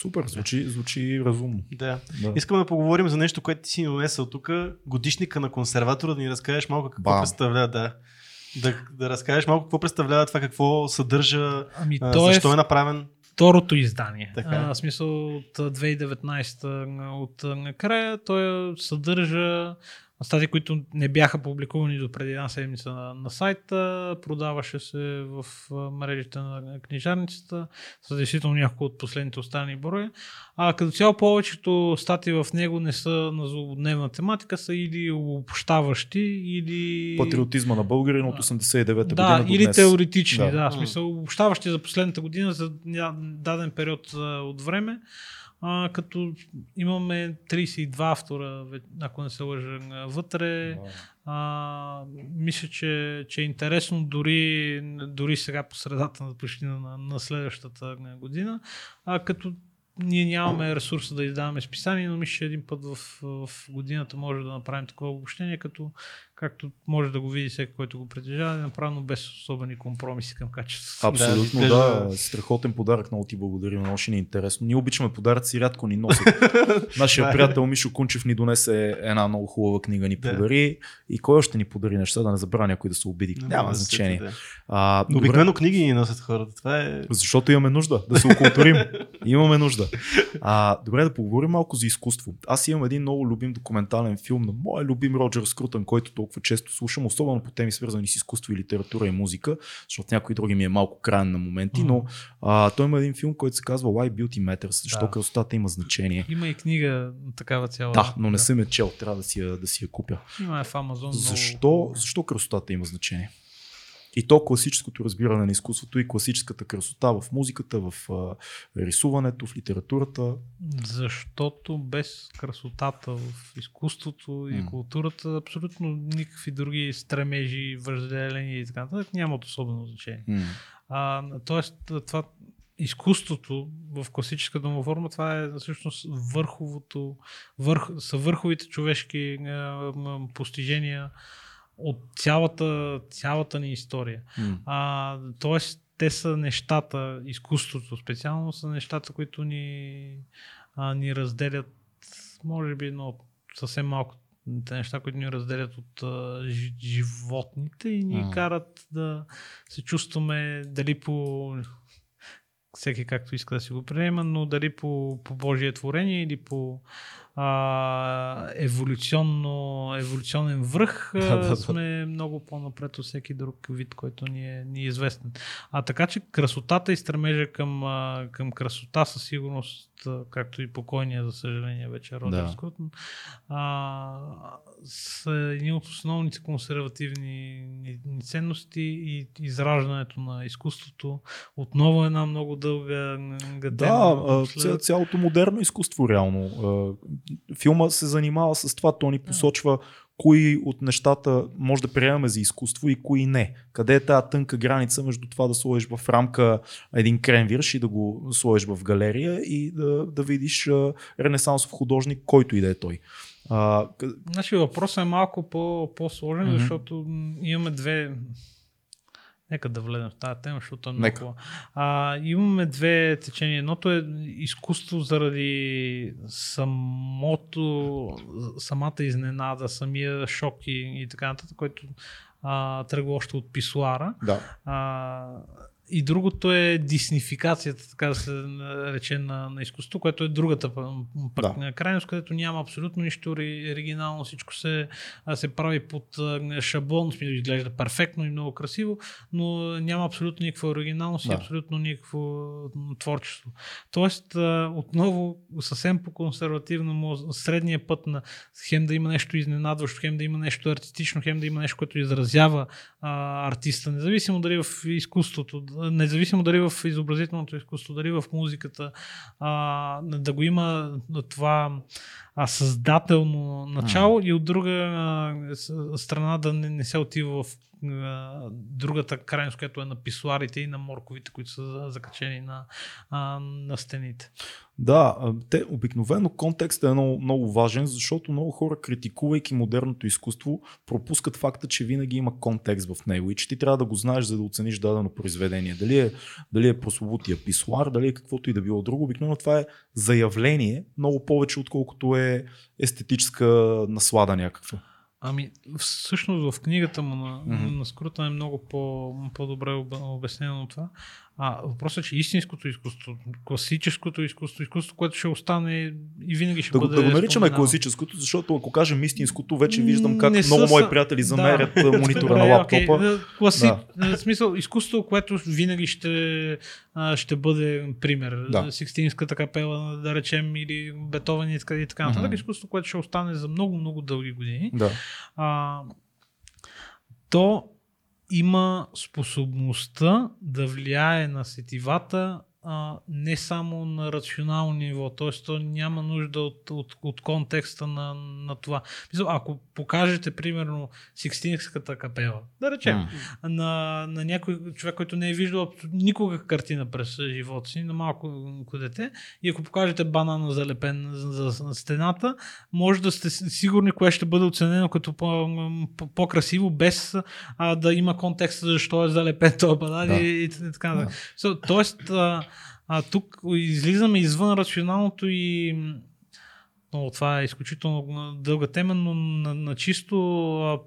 Супер, звучи, звучи разумно. Да. Да. Искаме да поговорим за нещо, което ти си ни донесъл тук. Годишника на консерватора, да ни разкажеш малко какво Бам. представлява. Да. Да, да разкажеш малко какво представлява това, какво съдържа, Ами, а, то защо е е направен. второто издание. Така. А, в смисъл от а, 2019 от а, накрая той съдържа статии, които не бяха публикувани до преди една седмица на, на сайта, продаваше се в мрежите на книжарницата, са действително няколко от последните останали броя. А като цяло повечето статии в него не са на злободневна тематика, са или обобщаващи, или... Патриотизма на българина от 89-та Да, година или днес. теоретични, да. Да. в смисъл, общаващи за последната година за даден период от време. А, като имаме 32 автора, ако не се лъжа, вътре. А, мисля, че, че е интересно дори, дори сега по средата на почти на, на следващата година. А, като ние нямаме ресурса да издаваме списание, но мисля, че един път в, в годината може да направим такова обобщение, като както може да го види всеки, който го притежава, е направено без особени компромиси към качеството. Абсолютно, да. да. Страхотен подарък, много ти благодарим, много ще ни е интересно. Ние обичаме подаръци, рядко ни носят. <laughs> Нашия приятел Мишо Кунчев ни донесе една много хубава книга, ни Да. подари. И кой още ни подари неща, да не забравя някой да се обиди. Няма да значение. да. А, добре, Обикновено книги ни носят хората. Това е... защото имаме нужда да се окултурим. имаме нужда. А, добре, да поговорим малко за изкуство. Аз имам един много любим документален филм на моя любим Роджер Скрутън, който толкова често слушам, особено по теми свързани с изкуство и литература и музика, защото някой други ми е малко крайен на моменти, но а, той има един филм, който се казва Why Beauty Matters, защо Да. красотата има значение. Има и книга такава цяла. Да, но не съм я чел, трябва да си я, да си я купя. Има е в Амазон. Защо, защо красотата има значение? И то класическото разбиране на изкуството и класическата красота в музиката, в рисуването, в литературата. Защото без красотата в изкуството и М. културата, абсолютно никакви други стремежи, въжделения и така нататък нямат особено значение. М. А, тоест, това изкуството в класическата му форма, това е всъщност върховото, върх, са върховите човешки м, постижения от цялата, цялата ни история. М. А, тоест, те са нещата, изкуството специално са нещата, които ни, а, ни разделят, може би, но съвсем малко те неща, които ни разделят от а, жи- животните и ни М. карат да се чувстваме дали по всеки както иска да си го приема, но дали по, по Божие творение или по а, еволюционно, еволюционен връх <laughs> Да, да, да. сме много по-напред от всеки друг вид, който ни е, ни е известен. А така че красотата и стремежа към, към красота със сигурност, както и покойния, за съжаление, вече Роджер Да. Скрутън, а, са едни от основните консервативни ни- ни ценности и израждането на изкуството. Отново една много дълга гадена. Да, ця- цялото модерно изкуство реално. Филма се занимава с това, то ни посочва кои от нещата може да приемаме за изкуство и кои не. Къде е тази тънка граница между това да сложиш в рамка един кренвирш и да го сложиш в галерия и да, да видиш ренесансов художник, който и да е той. А, Значи въпросът е малко по, по-сложен, Мгм. защото имаме две... Нека да влезем в тази тема, защото е много. Нека. А, имаме две течения. Едното е изкуство заради самото, самата изненада, самия шок и, и така нататък, който а, тръгва още от писуара. да. А, и другото е диснификацията, така да се рече на, на изкуството, което е другата пъ- пък Да. крайност, където няма абсолютно нищо ори- оригинално, всичко се, се прави под шаблон, изглежда перфектно и много красиво, но няма абсолютно никаква оригиналност и Да. абсолютно никакво творчество. Тоест, отново, съвсем по-консервативно, средния път на хем да има нещо изненадващо, хем да има нещо артистично, хем да има нещо, което изразява а, артиста, независимо дали в изкуството, независимо дали в изобразителното изкуство, дали в музиката, а, да го има това а, създателно начало и от друга страна да не, не се отива в а, другата крайност, която е на писуарите и на морковите, които са за- закачени на, а, на стените. Да, те, обикновено контекстът е много, много важен, защото много хора, критикувайки модерното изкуство, пропускат факта, че винаги има контекст в него и че ти трябва да го знаеш, за да оцениш дадено произведение. Дали е, дали е прословутия писуар, дали е каквото и да било друго. Обикновено това е заявление, много повече, отколкото е естетическа наслада някаква. Ами, всъщност в книгата му на, mm-hmm. на Скрута е много по, по-добре об- обяснено това. А въпросът е, че истинското изкуство, класическото изкуство, изкуство, което ще остане и винаги ще Да, бъде да го наричаме класическото, защото ако кажем истинското, вече виждам как не много са мои приятели да. замерят <laughs> а, монитора на лаптопа. да, Класи... В смисъл, изкуство, което винаги ще, ще бъде пример. Да. Сикстинската капела, да речем, или Бетовен и така, и така нататък. Мгм. Изкуство, което ще остане за много, много дълги години. Да. а, то има способността да влияе на сетивата а, не само на рационално ниво, т.е. то няма нужда от, от, от контекста на, на това. Мисля, ако покажете, примерно, Сикстинската капела, да речем, mm. на, на някой човек, който не е виждал никога картина през живота си, на малко дете, и ако покажете банана залепен за, за стената, може да сте сигурни кое ще бъде оценено като по, по-красиво, без а, да има контекст защо е залепен този банан да. и, и, така нататък. Да. So, тоест, а, а, тук излизаме извън рационалното и но това е изключително дълга тема, но на, на чисто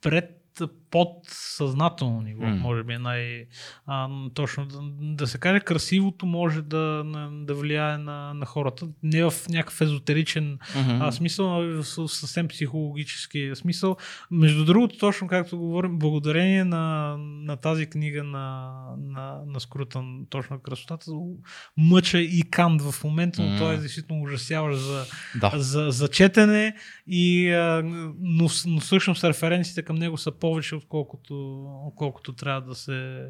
пред подсъзнателно ниво, mm. може би е най-точно да, да се каже, красивото може да, да влияе на, на хората. Не в някакъв езотеричен mm-hmm. а, смисъл, а в съвсем психологически смисъл. Между другото, точно както говорим, благодарение на, на тази книга на, на, на Скрутан, точно красотата, мъча и Кант в момента, но mm. той е действително ужасяващ за, да. за, за четене, и, а, но, но всъщност референциите към него са повече отколкото, отколкото трябва да се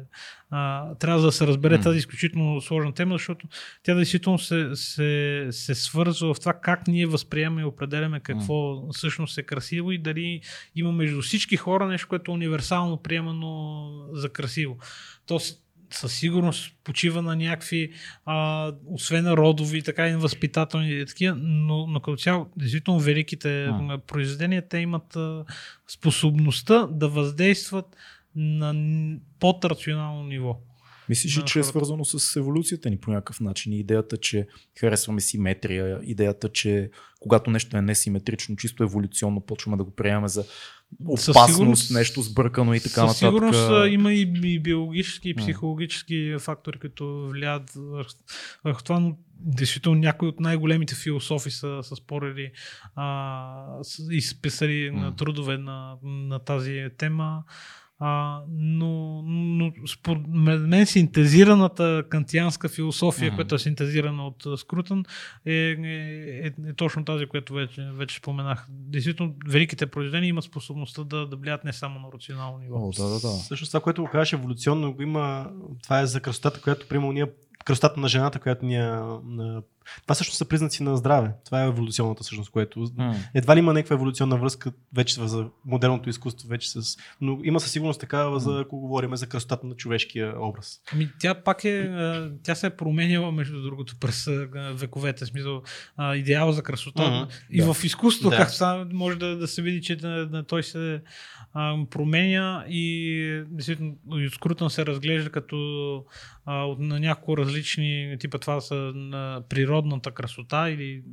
а, трябва да се разбере mm. тази изключително сложна тема, защото тя действително се, се, се свързва в това как ние възприемаме и определяме какво mm. всъщност е красиво и дали има между всички хора нещо, което е универсално приемано за красиво. Тоест, със сигурност почива на някакви, а, освен родови, така и възпитателни и такива, но, но като цяло, действително великите а. произведения, те имат а, способността да въздействат на подрационално ниво. Мислиш ли, че е свързано с еволюцията ни по някакъв начин? Идеята, че харесваме симетрия, идеята, че когато нещо е несиметрично, чисто еволюционно почваме да го приемаме за опасност, сигурност, нещо сбъркано и така нататък. Със сигурност има и, и биологически, и психологически фактори, които влияят върху това, но действително някои от най-големите философи са, са спорили а, и са писали на трудове на, на тази тема. А, но, но според мен синтезираната кантианска философия, mm-hmm. която е синтезирана от Скрутън, е, е, е, е точно тази, която вече, вече споменах. Действително, великите произведения имат способността да, да влият не само на рационално ниво. О, да, да, да. Също това, което го кажеш еволюционно, го има, това е за красотата, която, примерно, ние красотата на жената, която ние това също са признаци на здраве. Това е еволюционната всъщност, което mm. едва ли има някаква еволюционна връзка вече за модерното изкуство, вече с... но има със сигурност такава, за ако говорим за красотата на човешкия образ. Ами, тя пак е, тя се е променяла между другото през вековете, смисъл идеал за красота. Mm-hmm. И да. в изкуството, да. както може да, да се види, че да, да, той се а, променя и действително Скрутън се разглежда като а, на няколко различни типа това са на природната красота или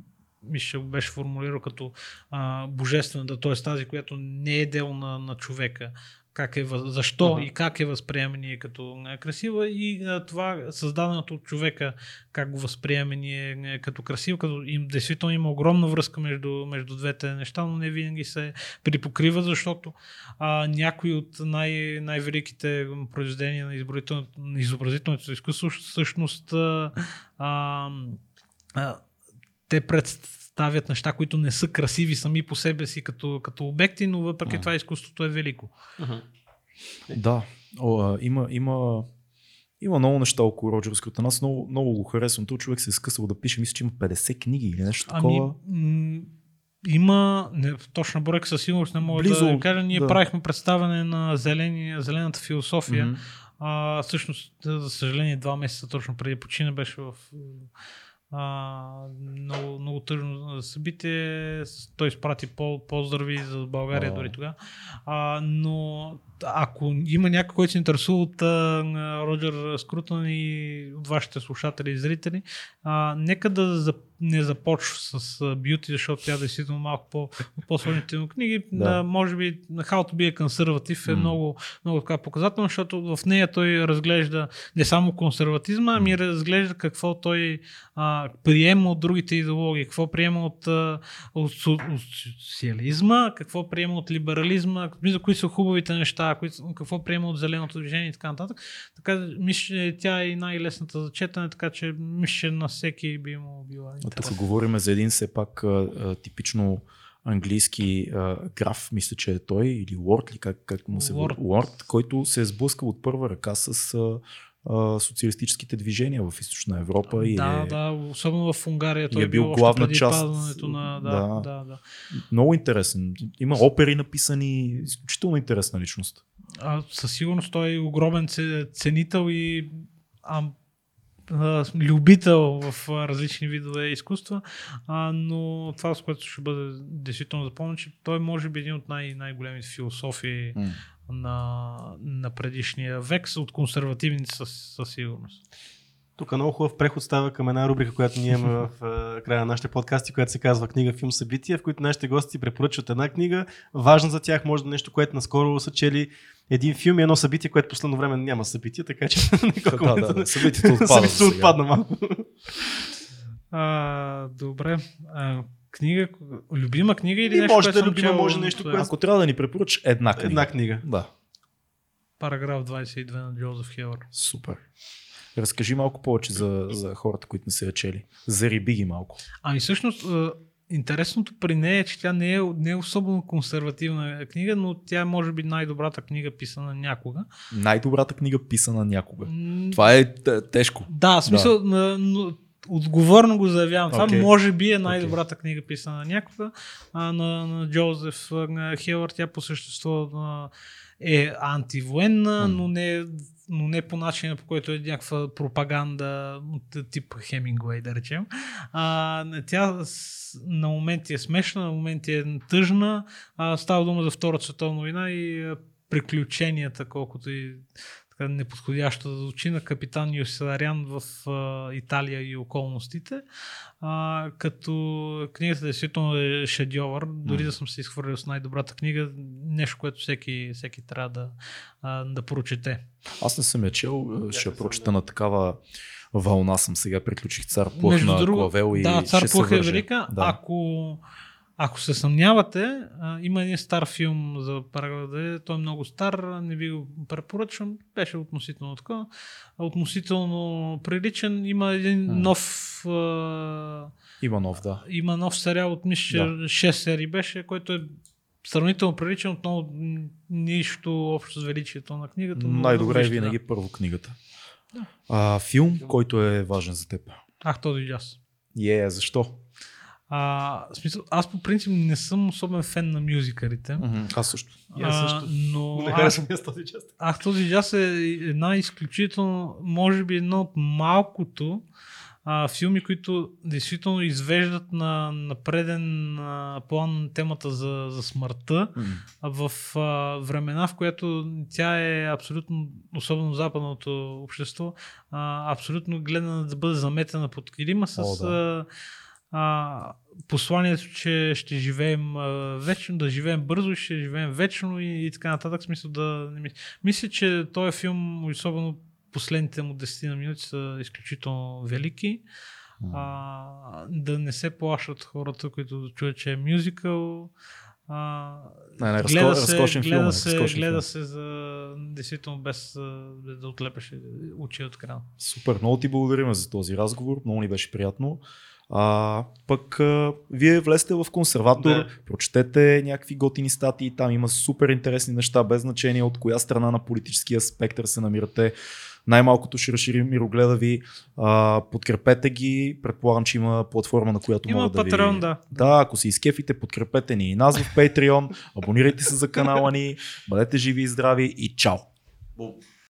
мисля, беше формулирал като а, божествената, т.е. тази, която не е дел на, на човека как е, защо uh-huh. и как е възприеме ние като красива и а, това създаденото от човека как го възприеме ние като красиво, като им действително има огромна връзка между, между двете неща, но не винаги се припокрива, защото а, някои от най- най-великите произведения на, на изобразителното изкуство всъщност а, а, те представят ставят неща, които не са красиви сами по себе си като, като обекти, но въпреки mm. това изкуството е велико. Uh-huh. Да, О, а, има, има, има много неща около Роджер Скрут. Аз много, много го харесвам. Той човек се е скъсал да пише, мисля, че има 50 книги или нещо ами, такова. Ами, има, не, точна бройка със сигурност не мога Близо, да кажа, ние да. правихме представяне на зелени, зелената философия. Mm-hmm. А, всъщност, за съжаление, два месеца точно преди почина беше в а, много, много тъжно събитие. Той изпрати по- поздрави за България oh. дори тогава. А, но ако има някой, който се интересува от а, Роджер Скрутън и от вашите слушатели и зрители, а, нека да не започва с бюти, защото тя действително малко по, по-сложните му книги. Да. може би How to be a conservative е mm. много, много така показателно, защото в нея той разглежда не само консерватизма, ами разглежда какво той а, приема от другите идеологии, какво приема от, от, от, от социализма, какво приема от либерализма, кои са хубавите неща, кои, какво приема от зеленото движение и така нататък. Така, мисля, тя е най-лесната за четене, така че мисля, на всеки би му била интересно. Тук говорим за един все пак а, типично английски а, граф, мисля, че е той, или Уорд, или как, как му се води, Уорд, който се е сблъскал от първа ръка с а, а, социалистическите движения в източна Европа. И да, е да, особено в Унгария. Той е е бил бил главна част. на... Да, Да. да, да. много интересен. Има опери написани, изключително интересна личност. А, със сигурност той е огромен це- ценител и а, любител в различни видове изкуства, а, но това, с което ще бъде действително запомнен, че той може би един от най- най-големите философии на, на предишния век, от консервативните със, със сигурност. Тук много хубав преход става към една рубрика, която ние имаме в а, края на нашите подкасти, която се казва книга, филм, събития, в които нашите гости препоръчват една книга, важна за тях, може да е нещо, което наскоро са чели един филм и едно събитие, което последно време няма събитие, така че <laughs> да, да, момента- да. Събитието отпада. събитието за сега. отпадна малко. А, добре. А, книга, любима книга или И нещо, може да е любима, чел може нещо, което- Ако трябва да ни препоръчаш една книга. Една книга. Да, Параграф 22 на Джозеф Хелър. супер. Разкажи малко повече за, за хората, които не са я чели. Зариби ги малко. Ами всъщност, интересното при нея е, че тя не е, не е особено консервативна книга, но тя е може би най-добрата книга писана някога. Най-добрата книга писана някога. М, Това е т- тежко. Да, в смисъл, да. но, отговорно го заявявам. Това Окей. може би е най-добрата книга писана някога. А, на, на Джозеф Хелър тя по същество е антивоенна, но не, но не по начина, по който е някаква пропаганда от тип Хемингуей, да речем. А, тя на моменти е смешна, на моменти е тъжна. А, става дума за Втората световна война и приключенията, колкото и така неподходящо да звучи на капитан Йосидарян в а, Италия и околностите. А, като книгата действително е шедьовър, дори да съм се изхвърлил с най-добрата книга, нещо, което всеки, всеки трябва да, а, да прочете. Аз не съм я чел, ще я прочета на такава вълна съм сега. Приключих цар Плъх на Клавел и да, Цар Плъх е велика. Да. Ако, ако се съмнявате, а, има един стар филм за 2, той е много стар, не ви го препоръчвам, беше относително така, относително приличен. Има един М. нов а, Иванов, да. има нов сериал от мисля, че Да. 6 серии беше, който е сравнително приличен, отново нищо общо с величието на книгата. Най-добре е винаги да. първо книгата. А, филм, който е важен за теб. Ах, този джаз. Е, защо? А, смисъл, аз по принцип не съм особен фен на мюзикалите. Аз също. И аз също. но Не аз, харесвам <laughs> с този част. ах, този джаз е една изключително, може би едно от малкото а, филми, които действително извеждат на, на преден а, план темата за, за смъртта а в а, времена, в която тя е абсолютно, особено западното общество, а, абсолютно гледана да бъде заметена под килима с О, да. а, а, посланието, че ще живеем а, вечно, да живеем бързо, ще живеем вечно и, и така нататък. Смисъл да не мисля. Мисля, че този филм, особено последните му 10 на минути са изключително велики. А, да не се плашат хората, които чуят, че е мюзикъл. А, Не, не, разко- гледа се, разкошен гледа филм е, се, разкошен гледа филм. се за, действително без, да отлепеше очи от крана. Супер, много ти благодарим за този разговор, много ни беше приятно. А, пък а, вие влезте в консерватор, Да. прочетете някакви готини статии, там има супер интересни неща, без значение от коя страна на политическия спектър се намирате. Най-малкото ще разшири мирогледа ви. А, подкрепете ги. Предполагам, че има платформа, на която Има могат да ви... Patreon, да. Да, ако се изкефите, подкрепете ни и нас в Patreon, абонирайте се за канала ни, бъдете живи и здрави и чао! Бум.